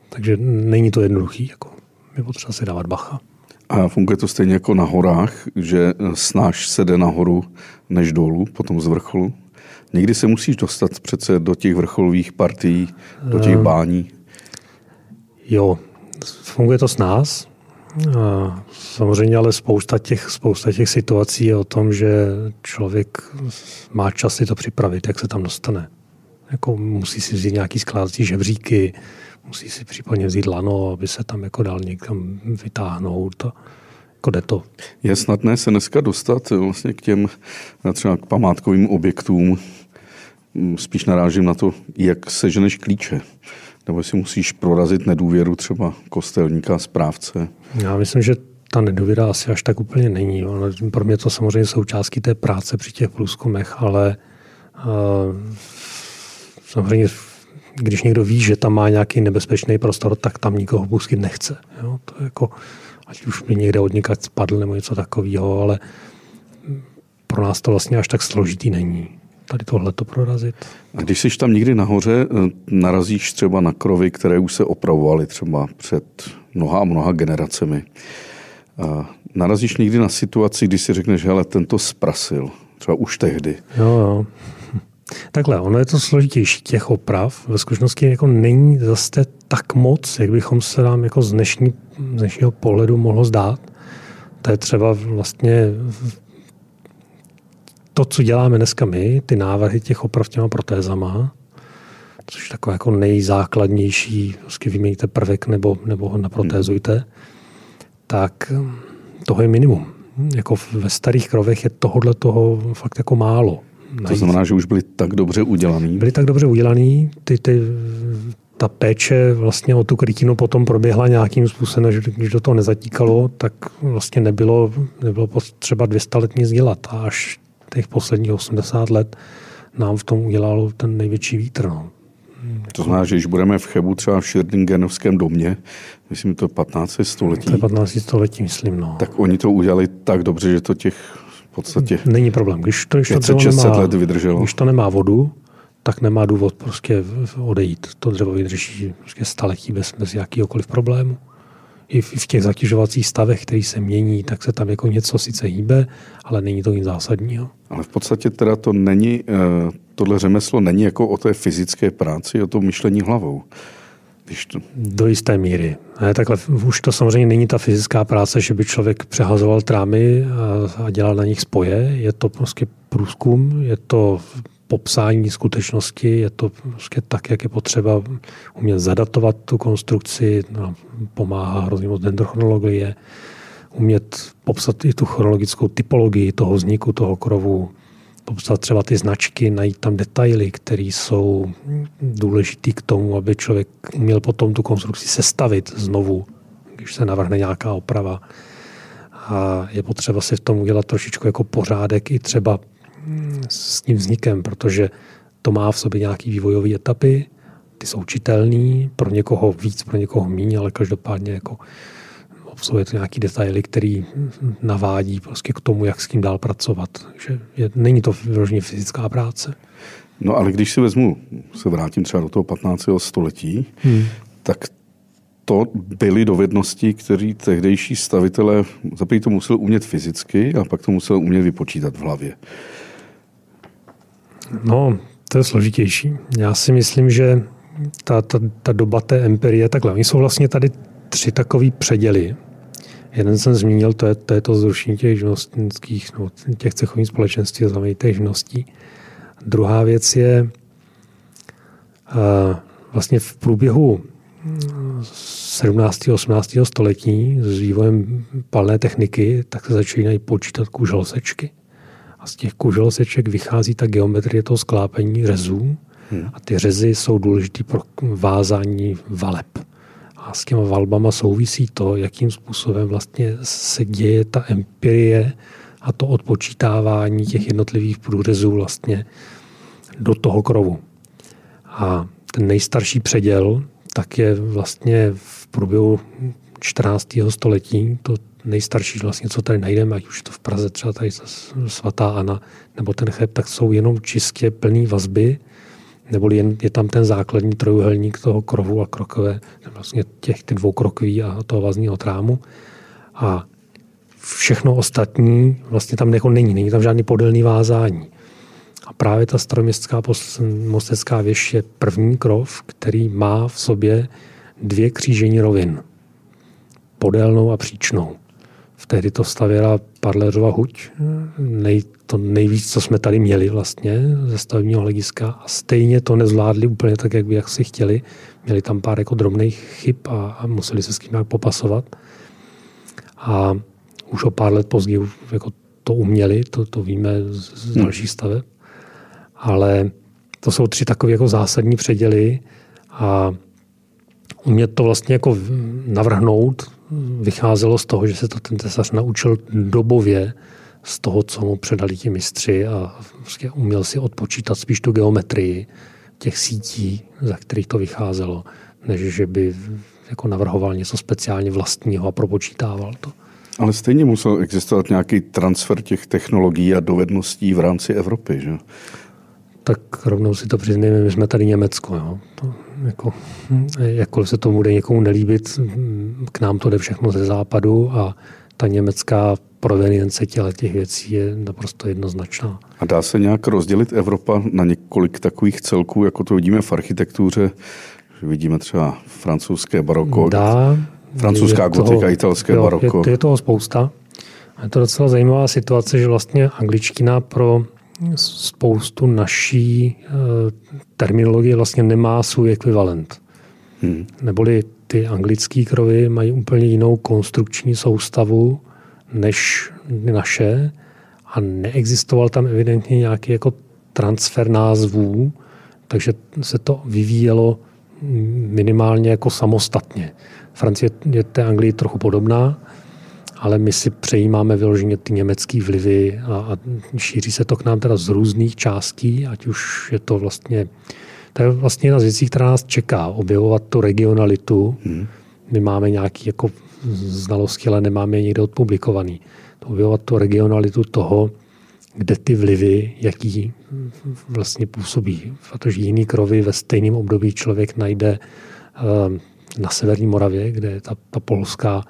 Takže není to jednoduchý, jako je potřeba si dávat bacha. A funguje to stejně jako na horách, že snáš se jde nahoru než dolů, potom z vrcholu? Někdy se musíš dostat přece do těch vrcholových partií, do těch ehm, bání? Jo, funguje to s nás, a samozřejmě ale spousta těch, spousta těch situací je o tom, že člověk má čas si to připravit, jak se tam dostane. Jako musí si vzít nějaký skládací žebříky, musí si případně vzít lano, aby se tam jako dal někam vytáhnout. A jako jde to. Je snadné se dneska dostat vlastně k těm třeba k památkovým objektům. Spíš narážím na to, jak seženeš klíče nebo si musíš prorazit nedůvěru třeba kostelníka, správce? Já myslím, že ta nedůvěra asi až tak úplně není. Pro mě to samozřejmě součástí té práce při těch průzkumech, ale uh, samozřejmě když někdo ví, že tam má nějaký nebezpečný prostor, tak tam nikoho pustit nechce. Jo? To je jako, ať už mi někde od někaď spadl nebo něco takového, ale pro nás to vlastně až tak složitý není tady tohle to prorazit. A když jsi tam někdy nahoře, eh, narazíš třeba na krovy, které už se opravovaly třeba před mnoha a mnoha generacemi. A narazíš někdy na situaci, kdy si řekneš, hele, tento sprasil, třeba už tehdy. Jo, jo. Takhle, ono je to složitější těch oprav. Ve skutečnosti jako není zase tak moc, jak bychom se nám jako z, dnešní, z dnešního pohledu mohlo zdát. To je třeba vlastně to, co děláme dneska my, ty návrhy těch oprav těma protézama, což je takové jako nejzákladnější, prostě vyměníte prvek nebo, nebo ho naprotézujte, tak toho je minimum. Jako ve starých krovech je tohohle toho fakt jako málo. Najít. To znamená, že už byly tak dobře udělaný? Byly tak dobře udělaný. Ty, ty, ta péče vlastně o tu krytinu potom proběhla nějakým způsobem, že když do toho nezatíkalo, tak vlastně nebylo, nebylo potřeba 200 let nic dělat. A až těch posledních 80 let nám v tom udělalo ten největší vítr. No. To znamená, že když budeme v Chebu třeba v Schirringenovském domě, myslím to 15. století. To je 15. století, myslím. No. Tak oni to udělali tak dobře, že to těch podstatě Není problém. Když to, když to nemá, let vydrželo. Když to nemá vodu, tak nemá důvod prostě odejít. To dřevo vydrží prostě staletí bez, bez jakýhokoliv problému i v těch zatěžovacích stavech, který se mění, tak se tam jako něco sice hýbe, ale není to nic zásadního. Ale v podstatě teda to není, eh, tohle řemeslo není jako o té fyzické práci, o tom myšlení hlavou. Když to... Do jisté míry. Ne, takhle už to samozřejmě není ta fyzická práce, že by člověk přehazoval trámy a, a dělal na nich spoje. Je to prostě průzkum, je to popsání skutečnosti, je to prostě tak, jak je potřeba umět zadatovat tu konstrukci, no, pomáhá hrozně moc dendrochronologie, umět popsat i tu chronologickou typologii toho vzniku toho krovu, popsat třeba ty značky, najít tam detaily, které jsou důležité k tomu, aby člověk měl potom tu konstrukci sestavit znovu, když se navrhne nějaká oprava. A je potřeba si v tom udělat trošičku jako pořádek i třeba s tím vznikem, protože to má v sobě nějaký vývojové etapy, ty jsou čitelný, pro někoho víc, pro někoho méně, ale každopádně jako obsahuje to nějaký detaily, který navádí prostě k tomu, jak s tím dál pracovat. Že je, není to vyloženě fyzická práce. No ale když si vezmu, se vrátím třeba do toho 15. století, hmm. tak to byly dovednosti, které tehdejší stavitelé za to musel umět fyzicky a pak to musel umět vypočítat v hlavě. No, to je složitější. Já si myslím, že ta, ta, ta doba té empirie, takhle, oni jsou vlastně tady tři takové předěly. Jeden jsem zmínil, to je to, je to zrušení těch živnostnických, no, těch cechových společenství a těch živností. Druhá věc je uh, vlastně v průběhu 17. 18. století s vývojem palné techniky, tak se začínají počítat kuželosečky z těch kuželoseček vychází ta geometrie toho sklápení řezů hmm. a ty řezy jsou důležité pro vázání valeb. A s těma valbama souvisí to, jakým způsobem vlastně se děje ta empirie a to odpočítávání těch jednotlivých průřezů vlastně do toho krovu. A ten nejstarší předěl tak je vlastně v průběhu 14. století, to nejstarší vlastně, co tady najdeme, ať už to v Praze třeba tady svatá Ana, nebo ten cheb, tak jsou jenom čistě plný vazby, nebo jen je tam ten základní trojuhelník toho krovu a krokové, vlastně těch ty dvou krokví a toho vazního trámu. A všechno ostatní vlastně tam jako není, není tam žádný podelný vázání. A právě ta staroměstská mostecká věž je první krov, který má v sobě dvě křížení rovin. Podélnou a příčnou. Tehdy to stavěla Parlerova huť, nej, to nejvíc, co jsme tady měli vlastně ze stavebního hlediska a stejně to nezvládli úplně tak, jak by jak si chtěli. Měli tam pár jako drobných chyb a, a museli se s tím nějak popasovat. A už o pár let později jako to uměli, to, to víme z, z hmm. dalších staveb. Ale to jsou tři takové jako zásadní předěly a umět to vlastně jako navrhnout vycházelo z toho, že se to ten tesař naučil dobově z toho, co mu předali ti mistři a prostě uměl si odpočítat spíš tu geometrii těch sítí, za kterých to vycházelo, než že by jako navrhoval něco speciálně vlastního a propočítával to. Ale stejně musel existovat nějaký transfer těch technologií a dovedností v rámci Evropy, že? Tak rovnou si to přiznejme, my jsme tady Německo. Jo. To, jako, jakkoliv se to bude někomu nelíbit, k nám to jde všechno ze západu a ta německá provenience těle těch věcí je naprosto jednoznačná. A dá se nějak rozdělit Evropa na několik takových celků, jako to vidíme v architektuře? Vidíme třeba francouzské baroko, dá, francouzská gotika, italské jo, baroko. Je, je toho spousta. Je to docela zajímavá situace, že vlastně angličtina pro spoustu naší e, terminologie vlastně nemá svůj ekvivalent. Hmm. Neboli ty anglické krovy mají úplně jinou konstrukční soustavu než naše a neexistoval tam evidentně nějaký jako transfer názvů, takže se to vyvíjelo minimálně jako samostatně. Francie je té Anglii trochu podobná, ale my si přejímáme vyloženě ty německé vlivy a, a šíří se to k nám teda z různých částí, ať už je to vlastně to je vlastně jedna z věcí, která nás čeká, objevovat tu regionalitu. Hmm. My máme nějaké jako znalosti, ale nemáme je někde odpublikovaný. Objevovat tu regionalitu toho, kde ty vlivy, jaký vlastně působí. Protože jiný krovy ve stejném období člověk najde eh, na severní Moravě, kde je ta, ta polská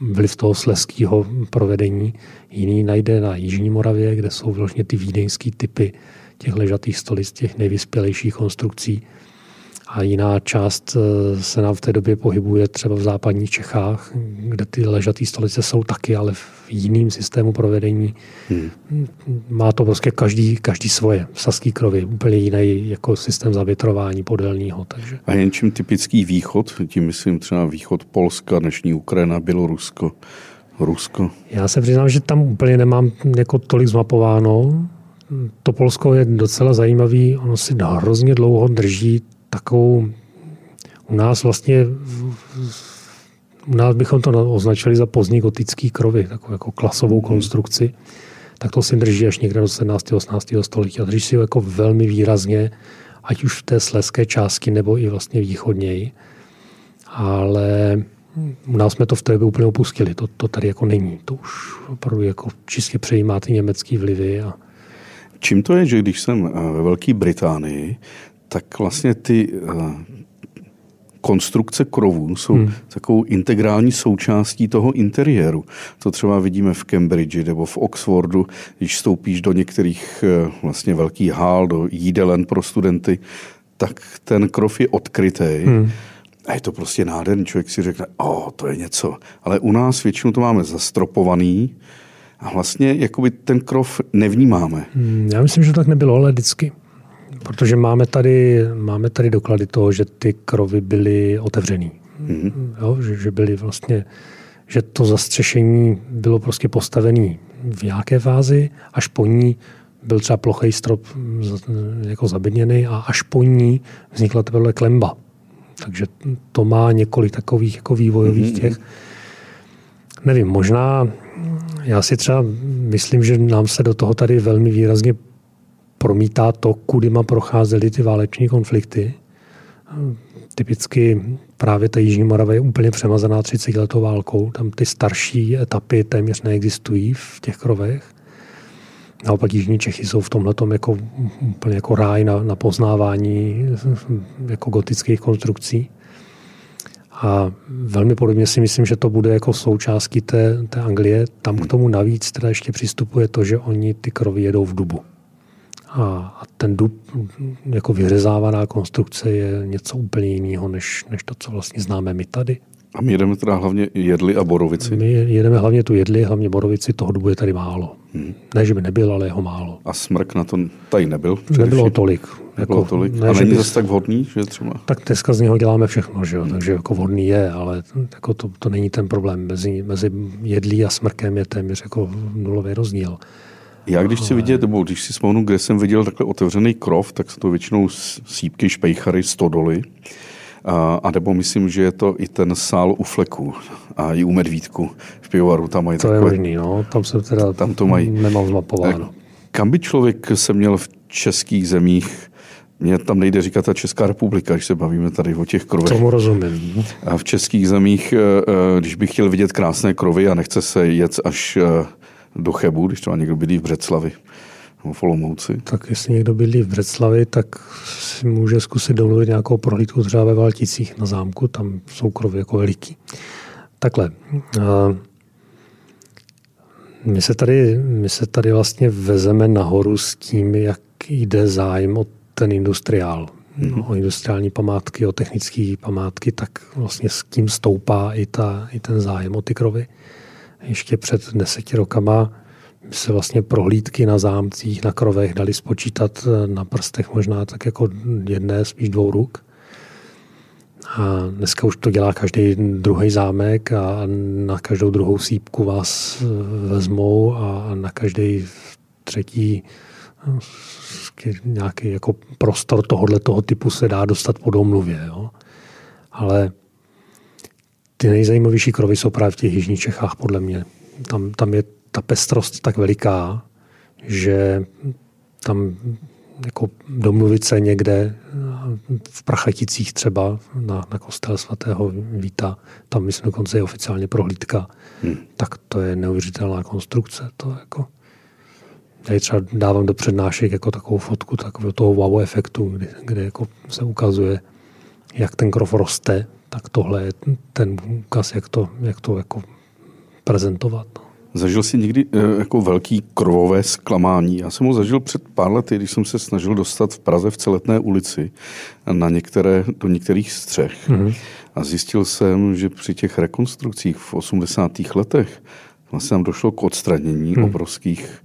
vliv toho sleského provedení. Jiný najde na Jižní Moravě, kde jsou vlastně ty vídeňské typy těch ležatých stolic, těch nejvyspělejších konstrukcí. A jiná část eh, se nám v té době pohybuje třeba v západních Čechách, kde ty ležatý stolice jsou taky, ale v jiném systému provedení. Hmm. Má to prostě každý, každý svoje. Saský krovy, úplně jiný jako systém zavětrování podélního. Takže. A jen čím typický východ, tím myslím třeba východ Polska, dnešní Ukrajina, Bělorusko, Rusko. Já se přiznám, že tam úplně nemám jako tolik zmapováno to Polsko je docela zajímavý, ono si hrozně dlouho drží takovou, u nás vlastně, u nás bychom to označili za pozdní gotický krovy, takovou jako klasovou mhm. konstrukci, tak to si drží až někde do 17. 18. století a drží si ho jako velmi výrazně, ať už v té sleské části nebo i vlastně východněji. Ale u nás jsme to v té době úplně opustili. To, to tady jako není. To už opravdu jako čistě přejímá ty německé vlivy a, Čím to je, že když jsem eh, ve Velké Británii, tak vlastně ty eh, konstrukce krovů jsou hmm. takovou integrální součástí toho interiéru. To třeba vidíme v Cambridge nebo v Oxfordu, když stoupíš do některých eh, vlastně velkých hál, do jídelen pro studenty, tak ten krov je odkrytý. Hmm. A je to prostě nádherný. Člověk si řekne, o, to je něco. Ale u nás většinou to máme zastropovaný, a vlastně jakoby ten krov nevnímáme. Hmm, já myslím, že to tak nebylo, ale vždycky. Protože máme tady, máme tady doklady toho, že ty krovy byly otevřený. Mm-hmm. Jo, že, že byly vlastně, že to zastřešení bylo prostě postavené v nějaké fázi, až po ní byl třeba plochý strop jako zabedněný a až po ní vznikla teprve klemba. Takže to má několik takových jako vývojových mm-hmm. těch. Nevím, možná já si třeba myslím, že nám se do toho tady velmi výrazně promítá to, kudyma procházely ty váleční konflikty. Typicky právě ta Jižní Morava je úplně přemazaná 30 letou válkou. Tam ty starší etapy téměř neexistují v těch krovech. Naopak Jižní Čechy jsou v tomhle jako, úplně jako ráj na, na poznávání jako gotických konstrukcí. A velmi podobně si myslím, že to bude jako součástí té, té Anglie. Tam k tomu navíc teda ještě přistupuje to, že oni ty krovy jedou v dubu. A, a ten dub jako vyřezávaná konstrukce je něco úplně jiného, než, než to, co vlastně známe my tady. A my jedeme teda hlavně jedli a borovici? My jedeme hlavně tu jedli, hlavně borovici, toho dubu je tady málo. Hmm. Ne, že by nebyl, ale jeho málo. A smrk na to tady nebyl? Především. Nebylo tolik. Nebylo jako, tolik. Ne, a není zase tak vhodný, že třeba? Tak dneska z něho děláme všechno, že jo? Hmm. takže jako vhodný je, ale jako to, to není ten problém. Mezi, mezi jedlí a smrkem je téměř jako nulový rozdíl. Já když si vidět, nebo když si vzpomenu, kde jsem viděl takhle otevřený krov, tak jsou to většinou sípky, špejchary, stodoly. A, a nebo myslím, že je to i ten sál u fleku a i u medvídku v pivovaru. Tam mají to takové, je možný, no. Tam jsem teda tam to mají. nemám zmapováno. Kam by člověk se měl v českých zemích mně tam nejde říkat ta Česká republika, když se bavíme tady o těch krovech. Tomu rozumím. A v českých zemích, eh, eh, když bych chtěl vidět krásné krovy a nechce se jet až eh, do Chebu, když to někdo bydlí v Břeclavi, nebo v Olomouci. Tak jestli někdo bydlí v Břeclavi, tak si může zkusit domluvit nějakou prohlídku třeba ve Valticích na zámku, tam jsou krovy jako veliký. Takhle. My se tady, my se tady vlastně vezeme nahoru s tím, jak jde zájem o ten industriál, mm-hmm. o industriální památky, o technické památky, tak vlastně s tím stoupá i, ta, i ten zájem o ty krovy. Ještě před deseti rokama se vlastně prohlídky na zámcích, na krovech dali spočítat na prstech možná tak jako jedné, spíš dvou ruk. A dneska už to dělá každý druhý zámek a na každou druhou sípku vás vezmou a na každý třetí nějaký jako prostor tohohle toho typu se dá dostat po domluvě. Jo? Ale ty nejzajímavější krovy jsou právě v těch jižních Čechách, podle mě. Tam, tam je ta pestrost tak veliká, že tam jako domluvit se někde v Prachaticích třeba na, na kostel svatého Víta, tam myslím dokonce je oficiálně prohlídka, hmm. tak to je neuvěřitelná konstrukce. To jako, já třeba dávám do přednášek jako takovou fotku takového toho wow efektu, kdy, kde jako se ukazuje, jak ten krov roste, tak tohle je ten úkaz, jak to, jak to jako prezentovat. No. Zažil jsi někdy e, jako velký krovové zklamání? Já jsem ho zažil před pár lety, když jsem se snažil dostat v Praze v Celetné ulici na některé, do některých střech. Mm-hmm. A zjistil jsem, že při těch rekonstrukcích v 80. letech vlastně tam došlo k odstranění mm. obrovských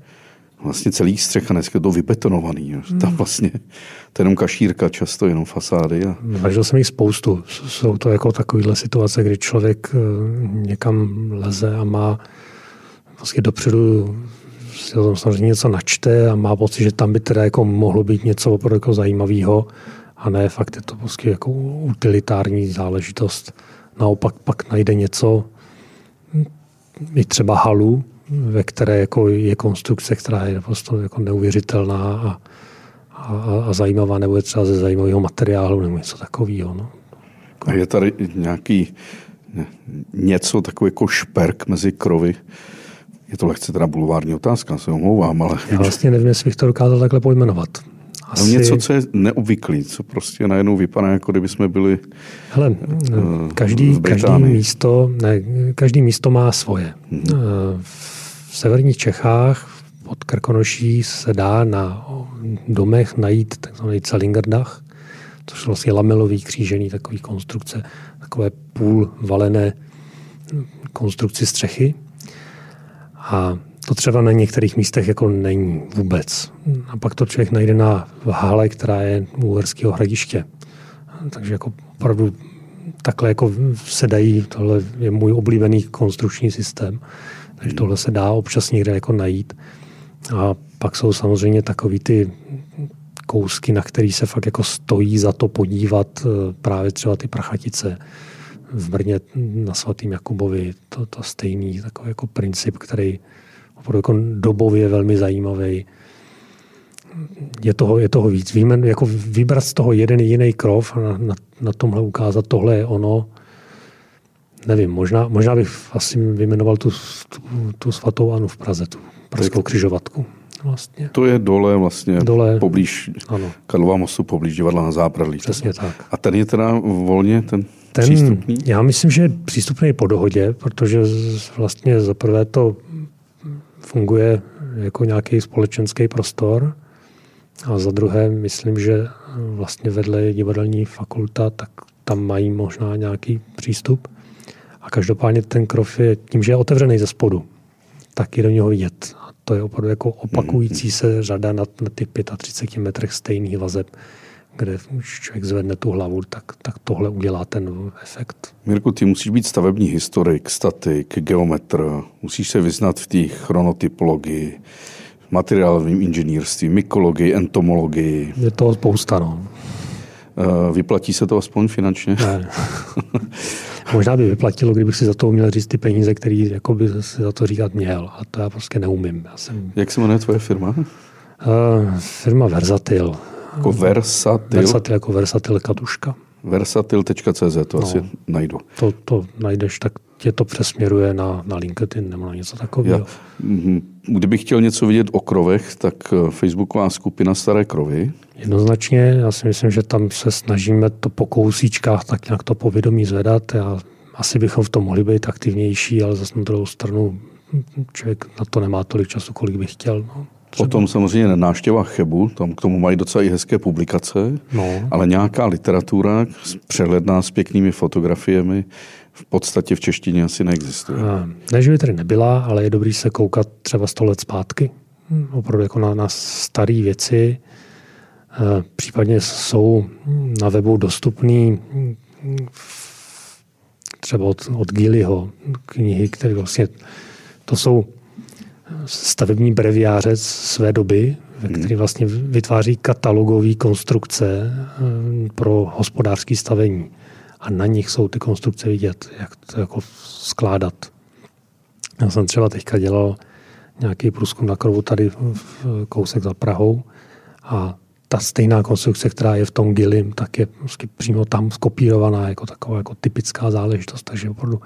vlastně celý střech a dneska je to vybetonovaný. Hmm. Tam vlastně to je jenom kašírka, často jenom fasády. A... Zažil jsem jich spoustu. Jsou to jako takovéhle situace, kdy člověk eh, někam leze a má vlastně dopředu si o tom samozřejmě něco načte a má pocit, že tam by teda jako mohlo být něco opravdu jako zajímavého a ne fakt je to prostě jako utilitární záležitost. Naopak pak najde něco, i třeba halu, ve které jako je konstrukce, která je prostě jako neuvěřitelná a, a, a zajímavá, nebo je třeba ze zajímavého materiálu, nebo něco takového. No. A je tady nějaký něco takový jako šperk mezi krovy? Je to lehce teda bulvární otázka, se omlouvám, ale... Já vlastně nevím, jestli bych to dokázal takhle pojmenovat. Asi... něco, co je neobvyklý, co prostě najednou vypadá, jako kdyby jsme byli Hele, uh, každý, každý, místo, ne, každý místo má svoje. Hmm. V severních Čechách pod Krkonoší se dá na domech najít takzvaný Celingerdach, což je vlastně lamelový křížený takový konstrukce, takové půl valené konstrukci střechy. A to třeba na některých místech jako není vůbec. A pak to člověk najde na hále, která je u Uherského hradiště. Takže jako opravdu takhle jako se dají, tohle je můj oblíbený konstrukční systém, takže tohle se dá občas někde jako najít. A pak jsou samozřejmě takový ty kousky, na který se fakt jako stojí za to podívat eh, právě třeba ty prachatice v Brně na svatým Jakubovi. To, to stejný takový jako princip, který opravdu jako dobově velmi zajímavý. Je toho, je toho víc. Víme, jako vybrat z toho jeden jiný krov a na, na, na tomhle ukázat, tohle je ono. Nevím, možná, možná bych asi vyjmenoval tu, tu, tu svatou Anu v Praze, tu pražskou křižovatku. Vlastně. To je dole vlastně dole, poblíž ano. Karlova mostu, poblíž divadla na Zábradlí. Přesně tak. A ten je teda volně ten, ten přístupný? Já myslím, že je přístupný po dohodě, protože vlastně zaprvé to funguje jako nějaký společenský prostor. A za druhé, myslím, že vlastně vedle je divadelní fakulta, tak tam mají možná nějaký přístup. A každopádně ten krov je tím, že je otevřený ze spodu, tak je do něho vidět. A to je opravdu jako opakující se řada na, na těch 35 metrech stejných vazeb kde už člověk zvedne tu hlavu, tak, tak tohle udělá ten efekt. Mirku, ty musíš být stavební historik, statik, geometr, musíš se vyznat v té chronotypologii, materiálovém inženýrství, mykologii, entomologii. Je toho spousta, no. Eh, vyplatí se to aspoň finančně? Ne. Možná by vyplatilo, kdybych si za to uměl říct ty peníze, které jako by si za to říkat měl. A to já prostě neumím. Já jsem... Jak se jmenuje tvoje firma? Uh, firma Versatil Jako versatil? Versatil jako versatil katuška. Versatil.cz, to no, asi najdu. To, to najdeš, tak tě to přesměruje na, na LinkedIn nebo na něco takového. Já, mhm. kdybych chtěl něco vidět o krovech, tak eh, Facebooková skupina Staré krovy. Jednoznačně, já si myslím, že tam se snažíme to po kousíčkách tak nějak to povědomí zvedat. Já, asi bychom v tom mohli být aktivnější, ale zase na druhou stranu člověk na to nemá tolik času, kolik by chtěl. No. Třeba. Potom samozřejmě návštěva Chebu, tam k tomu mají docela i hezké publikace, no. ale nějaká literatura přehledná s pěknými fotografiemi v podstatě v češtině asi neexistuje. Ne, že by tady nebyla, ale je dobrý se koukat třeba sto let zpátky, hm, opravdu jako na, na staré věci. Eh, případně jsou na webu dostupný hm, třeba od, od Gillyho knihy, které vlastně to jsou stavební breviáře své doby, hmm. který vlastně vytváří katalogové konstrukce hm, pro hospodářské stavení. A na nich jsou ty konstrukce vidět, jak to jako skládat. Já jsem třeba teďka dělal nějaký průzkum na krovu tady v kousek za Prahou a ta stejná konstrukce, která je v tom Gilim, tak je prostě přímo tam skopírovaná jako taková jako typická záležitost. Takže opravdu,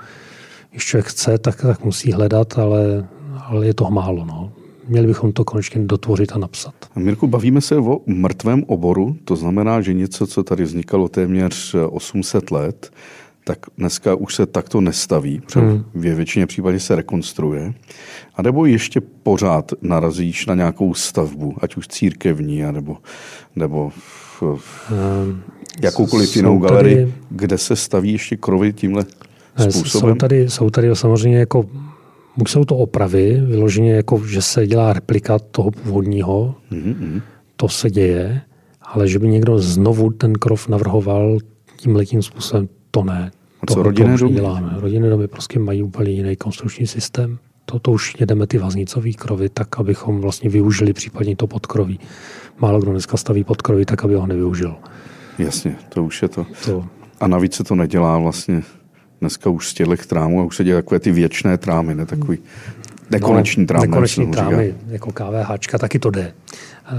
když člověk chce, tak, tak musí hledat, ale, ale je toho málo. No. Měli bychom to konečně dotvořit a napsat. A Mirku, bavíme se o mrtvém oboru, to znamená, že něco, co tady vznikalo téměř 800 let, tak dneska už se takto nestaví, protože hmm. v většině případě se rekonstruuje. A nebo ještě pořád narazíš na nějakou stavbu, ať už církevní, nebo, nebo v, um, jakoukoliv jinou galerii, tady... kde se staví ještě krovy tímhle způsobem? Jsou tady, jsou tady samozřejmě jako buď jsou to opravy, vyloženě jako, že se dělá replika toho původního, mm-hmm. to se děje, ale že by někdo znovu ten krov navrhoval tím letím způsobem, to ne. A co to, rodinné domy? Děláme. Rodinné domy prostě mají úplně jiný konstrukční systém. To, to už jedeme ty vaznicové krovy tak, abychom vlastně využili případně to podkroví. Málo kdo dneska staví podkroví tak, aby ho nevyužil. Jasně, to už je to. to. A navíc se to nedělá vlastně dneska už z těch trámů a už se dělají takové ty věčné trámy, ne takový nekoneční no, trámy. Nekoneční trámy, jako KVH, taky to jde.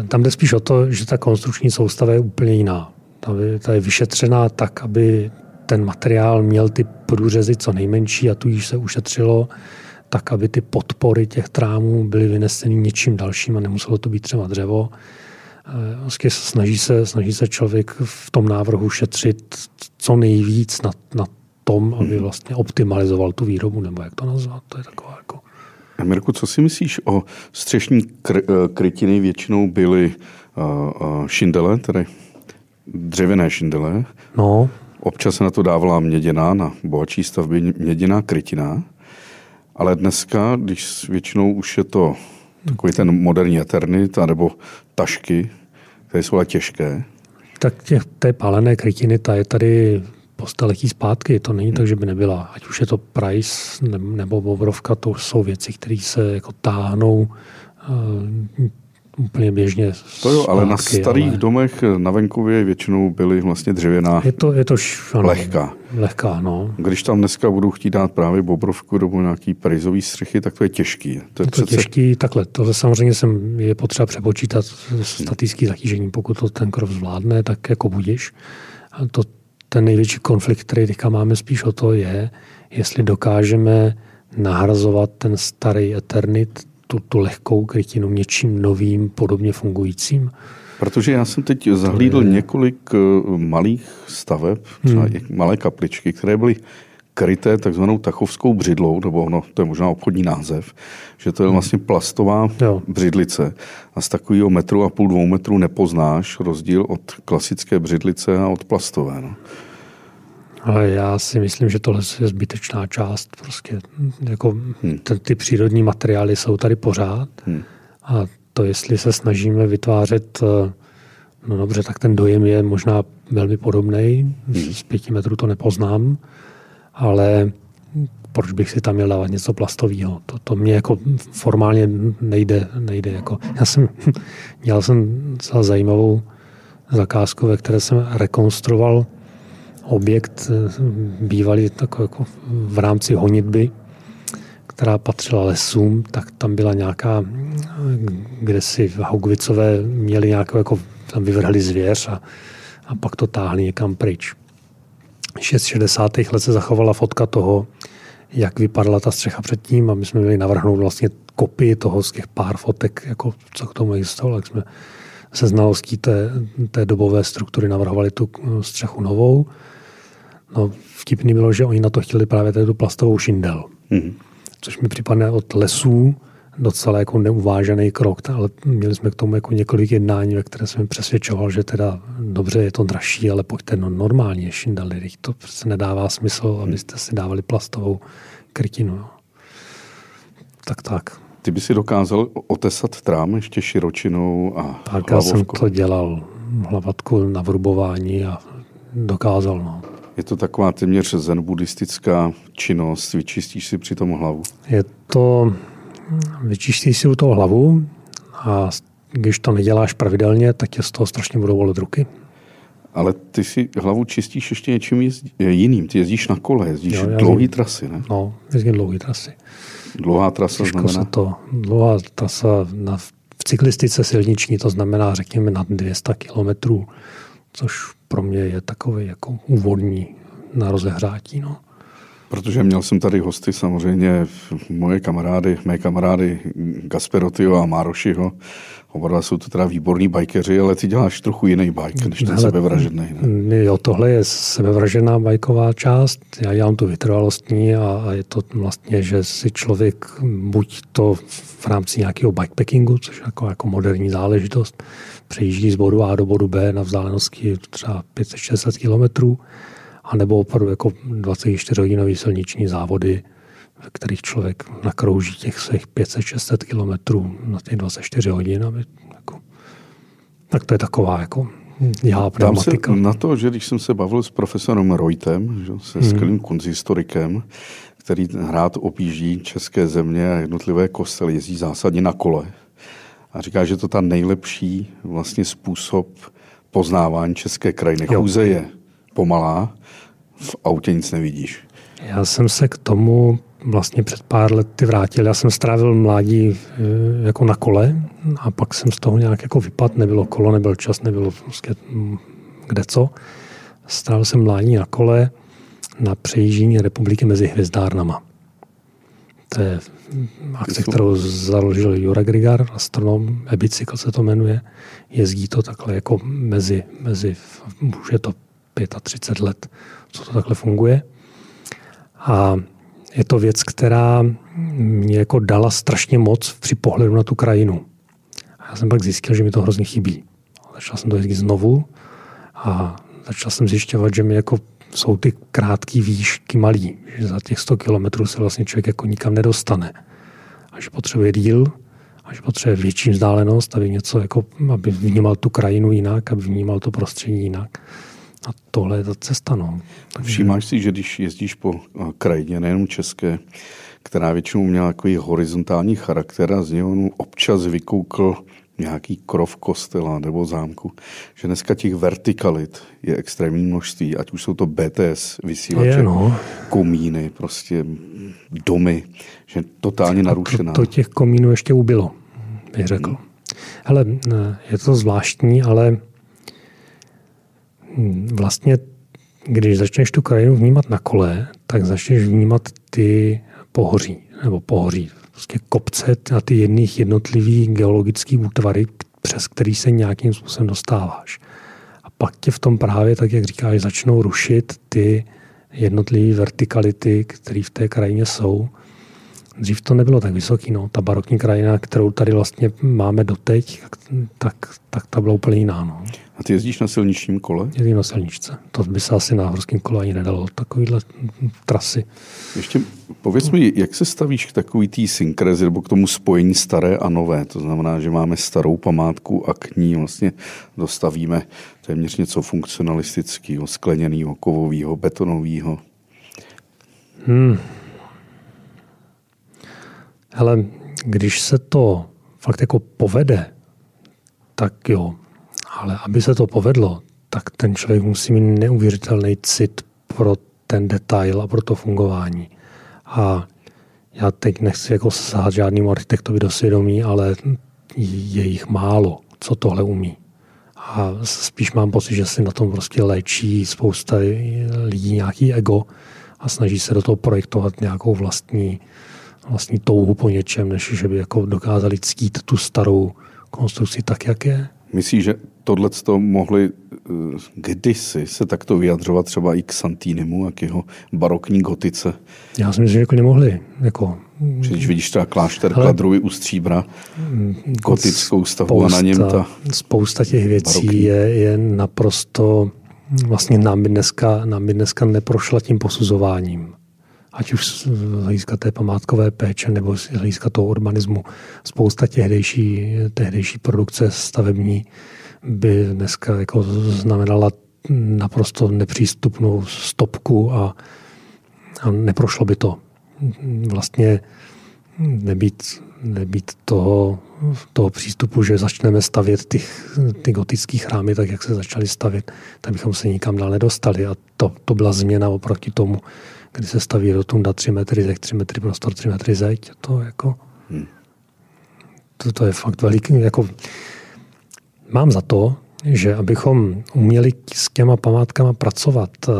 Tam jde spíš o to, že ta konstrukční soustava je úplně jiná. Ta je, ta je vyšetřená tak, aby ten materiál měl ty průřezy co nejmenší a tu již se ušetřilo tak, aby ty podpory těch trámů byly vyneseny něčím dalším a nemuselo to být třeba dřevo. Vlastně snaží se, snaží se člověk v tom návrhu šetřit co nejvíc na, na tom, aby mhm. vlastně optimalizoval tu výrobu, nebo jak to nazvat. To je taková jako... Mirku, co si myslíš o střešní kr- eh, krytiny? Většinou byly uh, uh, šindele, tedy dřevěné šindele. No. Občas se na to dávala měděná, na bohatší stavby měděná krytina. Ale dneska, když většinou už je to takový ten moderní eternit, nebo tašky, které jsou ale těžké. Tak těch, té pálené krytiny, ta je tady po staletí zpátky. To není tak, že by nebyla. Ať už je to Price nebo Bobrovka, to jsou věci, které se jako táhnou uh, úplně běžně. To jo, ale na starých ale... domech na venkově většinou byly vlastně dřevěná. Je to, je to ano, lehká. Lehká, no. Když tam dneska budou chtít dát právě bobrovku nebo nějaký prizový střechy, tak to je těžký. To je, je to přece... těžký, takhle. Tohle samozřejmě jsem, je potřeba přepočítat statický zatížení. Pokud to ten krov zvládne, tak jako budíš. To, ten největší konflikt, který teďka máme spíš o to, je, jestli dokážeme nahrazovat ten starý Eternit, tu, tu lehkou krytinu něčím novým, podobně fungujícím. Protože já jsem teď zahlídl je... několik eh, malých staveb, třeba hmm. malé kapličky, které byly kryté takzvanou tachovskou břidlou, nebo no, to je možná obchodní název, že to je vlastně plastová jo. břidlice a z takového metru a půl, dvou metrů nepoznáš rozdíl od klasické břidlice a od plastové. No. Ale já si myslím, že tohle je zbytečná část. Prostě jako hmm. ty, ty přírodní materiály jsou tady pořád hmm. a to, jestli se snažíme vytvářet, eh, no dobře, tak ten dojem je možná velmi podobný. Hmm. Z pěti metrů to nepoznám, ale proč bych si tam měl dávat něco plastového? To, to mě jako formálně nejde. nejde jako. Já jsem dělal jsem za zajímavou zakázku, ve které jsem rekonstruoval objekt eh, bývalý takový jako v rámci honitby, která patřila lesům, tak tam byla nějaká, kde si Haugvicové měli nějakou jako tam vyvrhli zvěř a, a pak to táhli někam pryč. Ještě z 60. let se zachovala fotka toho, jak vypadala ta střecha předtím a my jsme měli navrhnout vlastně kopii toho z těch pár fotek, jako co k tomu existovalo, jak jsme se znalostí té, té dobové struktury navrhovali tu střechu novou. No, vtipný bylo, že oni na to chtěli právě tu plastovou šindel. Mm-hmm. Což mi připadne od lesů docela jako neuvážený krok, ale měli jsme k tomu jako několik jednání, ve které jsem přesvědčoval, že teda dobře, je to dražší, ale pojďte no normálně šindali, to přece nedává smysl, abyste si dávali plastovou krytinu. No. Tak tak. Ty by si dokázal otesat trám ještě širočinou a Párkrát jsem to dělal, hlavatku na vrubování a dokázal. No. Je to taková téměř zen buddhistická činnost, vyčistíš si při tom hlavu? Je to, vyčistíš si u toho hlavu a když to neděláš pravidelně, tak tě z toho strašně budou bolet ruky. Ale ty si hlavu čistíš ještě něčím jezdí, jiným. Ty jezdíš na kole, jezdíš jo, dlouhý trasy, ne? No, jezdím dlouhý trasy. Dlouhá trasa Těžko znamená? Se to, dlouhá trasa na, v cyklistice silniční, to znamená, řekněme, nad 200 kilometrů, což pro mě je takový jako úvodní na rozehrátí. No. Protože měl jsem tady hosty samozřejmě moje kamarády, mé kamarády Gasperotio a Márošiho. Oba jsou to teda výborní bajkeři, ale ty děláš trochu jiný bike, než ten Hele, sebevražedný. Ne? Jo, tohle je sebevražená bajková část. Já dělám tu vytrvalostní a, a je to vlastně, že si člověk buď to v rámci nějakého bikepackingu, což je jako, jako moderní záležitost, přejíždí z bodu A do bodu B na vzdálenosti třeba 560 kilometrů, anebo opravdu jako 24-hodinový silniční závody, ve kterých člověk nakrouží těch svých 500-600 kilometrů na těch 24 hodin. Aby, jako, tak to je taková jako já Dám se na to, že když jsem se bavil s profesorem Reutem, že, se hmm. skvělým kunzhistorikem, který hrát opíží české země a jednotlivé kostely, jezdí zásadně na kole. A říká, že to ta nejlepší vlastně způsob poznávání české krajiny. Chůze je pomalá, v autě nic nevidíš. Já jsem se k tomu vlastně před pár lety vrátil. Já jsem strávil mládí e, jako na kole a pak jsem z toho nějak jako vypad. Nebylo kolo, nebyl čas, nebylo mm, kde co. Strávil jsem mládí na kole na přejíždění republiky mezi hvězdárnama. To je akce, kterou založil Jura Grigar, astronom, e-bicykl se to jmenuje. Jezdí to takhle jako mezi, mezi už je to 35 let, co to takhle funguje. A je to věc, která mě jako dala strašně moc při pohledu na tu krajinu. A já jsem pak zjistil, že mi to hrozně chybí. Začal jsem to jezdit znovu a začal jsem zjišťovat, že mi jako jsou ty krátké výšky malý, že za těch 100 kilometrů se vlastně člověk jako nikam nedostane. A že potřebuje díl, a že potřebuje větší vzdálenost, aby něco jako, aby vnímal tu krajinu jinak, aby vnímal to prostředí jinak. A tohle je ta cesta. No. Takže... Všímáš si, že když jezdíš po eh, krajině, nejenom české, která většinou měla takový horizontální charakter a z něho občas vykoukl nějaký krov kostela nebo zámku, že dneska těch vertikalit je extrémní množství, ať už jsou to BTS, vysílače, je, no. komíny, prostě domy, že totálně narušená. To, to těch komínů ještě ubylo, bych řekl. Hmm. Hele, je to zvláštní, ale vlastně, když začneš tu krajinu vnímat na kole, tak začneš vnímat ty pohoří, nebo pohoří, prostě kopce a ty jedných jednotlivý geologický útvary, přes který se nějakým způsobem dostáváš. A pak tě v tom právě, tak jak říkáš, začnou rušit ty jednotlivé vertikality, které v té krajině jsou Dřív to nebylo tak vysoký, no. Ta barokní krajina, kterou tady vlastně máme doteď, tak, tak ta byla úplně jiná, no. A ty jezdíš na silničním kole? Jezdím na silničce. To by se asi na horském kole ani nedalo, takovýhle trasy. Ještě pověz mi, jak se stavíš k takový tý synkrezi, nebo k tomu spojení staré a nové? To znamená, že máme starou památku a k ní vlastně dostavíme téměř něco funkcionalistického, skleněného, kovového, betonového. Hmm. Hele, když se to fakt jako povede, tak jo. Ale aby se to povedlo, tak ten člověk musí mít neuvěřitelný cit pro ten detail a pro to fungování. A já teď nechci jako sát žádnému architektovi do svědomí, ale je jich málo, co tohle umí. A spíš mám pocit, že si na tom prostě léčí spousta lidí nějaký ego a snaží se do toho projektovat nějakou vlastní, vlastní touhu po něčem, než že by jako dokázali ctít tu starou konstrukci tak, jak je. Myslíš, že tohle to mohli eh, kdysi se takto vyjadřovat třeba i k Santinimu a k jeho barokní gotice? Já si myslím, že jako nemohli. Jako, když vidíš třeba klášter Kladruj u Stříbra, mm, gotickou stavbu a na něm ta... Spousta těch věcí je, je naprosto vlastně nám by, dneska, nám by dneska neprošla tím posuzováním. Ať už z hlediska té památkové péče nebo z hlediska toho urbanismu. Spousta tehdejší, tehdejší produkce stavební by dneska jako znamenala naprosto nepřístupnou stopku a, a neprošlo by to. Vlastně nebýt, nebýt toho, toho přístupu, že začneme stavět ty, ty gotické chrámy tak, jak se začaly stavět, tak bychom se nikam dál nedostali. A to, to byla změna oproti tomu, kdy se staví rotunda 3 metry zeď, 3 metry prostor, 3 metry zeď. To jako... Hmm. To, to je fakt veliký. Jako, mám za to, že abychom uměli s těma památkama pracovat eh,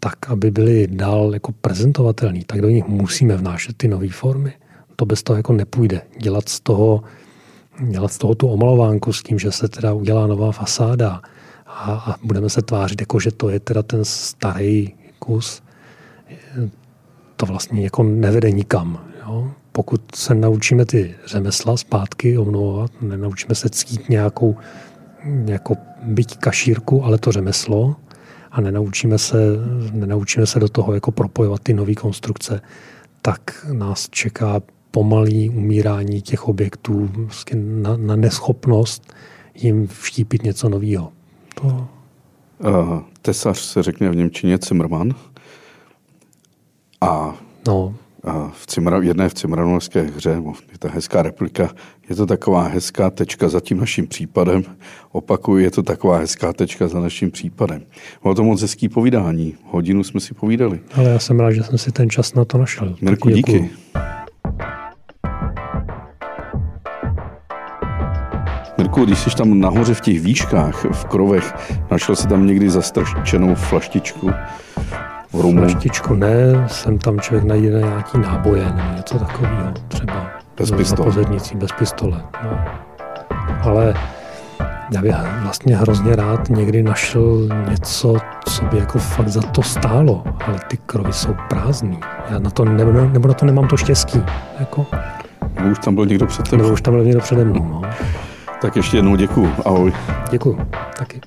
tak, aby byly dál jako prezentovatelný, tak do nich musíme vnášet ty nové formy. To bez toho jako nepůjde. Dělat z toho, dělat z toho tu omalovánku s tím, že se teda udělá nová fasáda a, a budeme se tvářit, jako že to je teda ten starý kus, to vlastně jako nevede nikam. Jo? Pokud se naučíme ty řemesla zpátky obnovovat, nenaučíme se cít nějakou jako byť kašírku, ale to řemeslo a nenaučíme se, nenaučíme se do toho jako propojovat ty nové konstrukce, tak nás čeká pomalý umírání těch objektů prostě na, na neschopnost jim vštípit něco nového. To... Uh, tesař se řekne v Němčině Zimmermann. A no. v Cimra, jedné v Cimranovské hře, je ta hezká replika, je to taková hezká tečka za tím naším případem. Opakuju, je to taková hezká tečka za naším případem. Bylo to moc hezký povídání. Hodinu jsme si povídali. Ale já jsem rád, že jsem si ten čas na to našel. Mirku, díky. Děkuju. Mirku, když jsi tam nahoře v těch výškách, v krovech, našel jsi tam někdy zastrčenou flaštičku rumu? Flaštičku ne, jsem tam člověk najde nějaký náboje nebo něco takového třeba. Bez pistole? Pozednicí, bez pistole. No. Ale já bych vlastně hrozně rád někdy našel něco, co by jako fakt za to stálo, ale ty krovy jsou prázdný. Já na to, nebo, nebo na to nemám to štěstí. Jako. Nebo už tam byl někdo před tebou. Nebo už tam byl někdo přede mnou. No. Tak ještě jednou děkuju. Ahoj. Děkuju. Taky.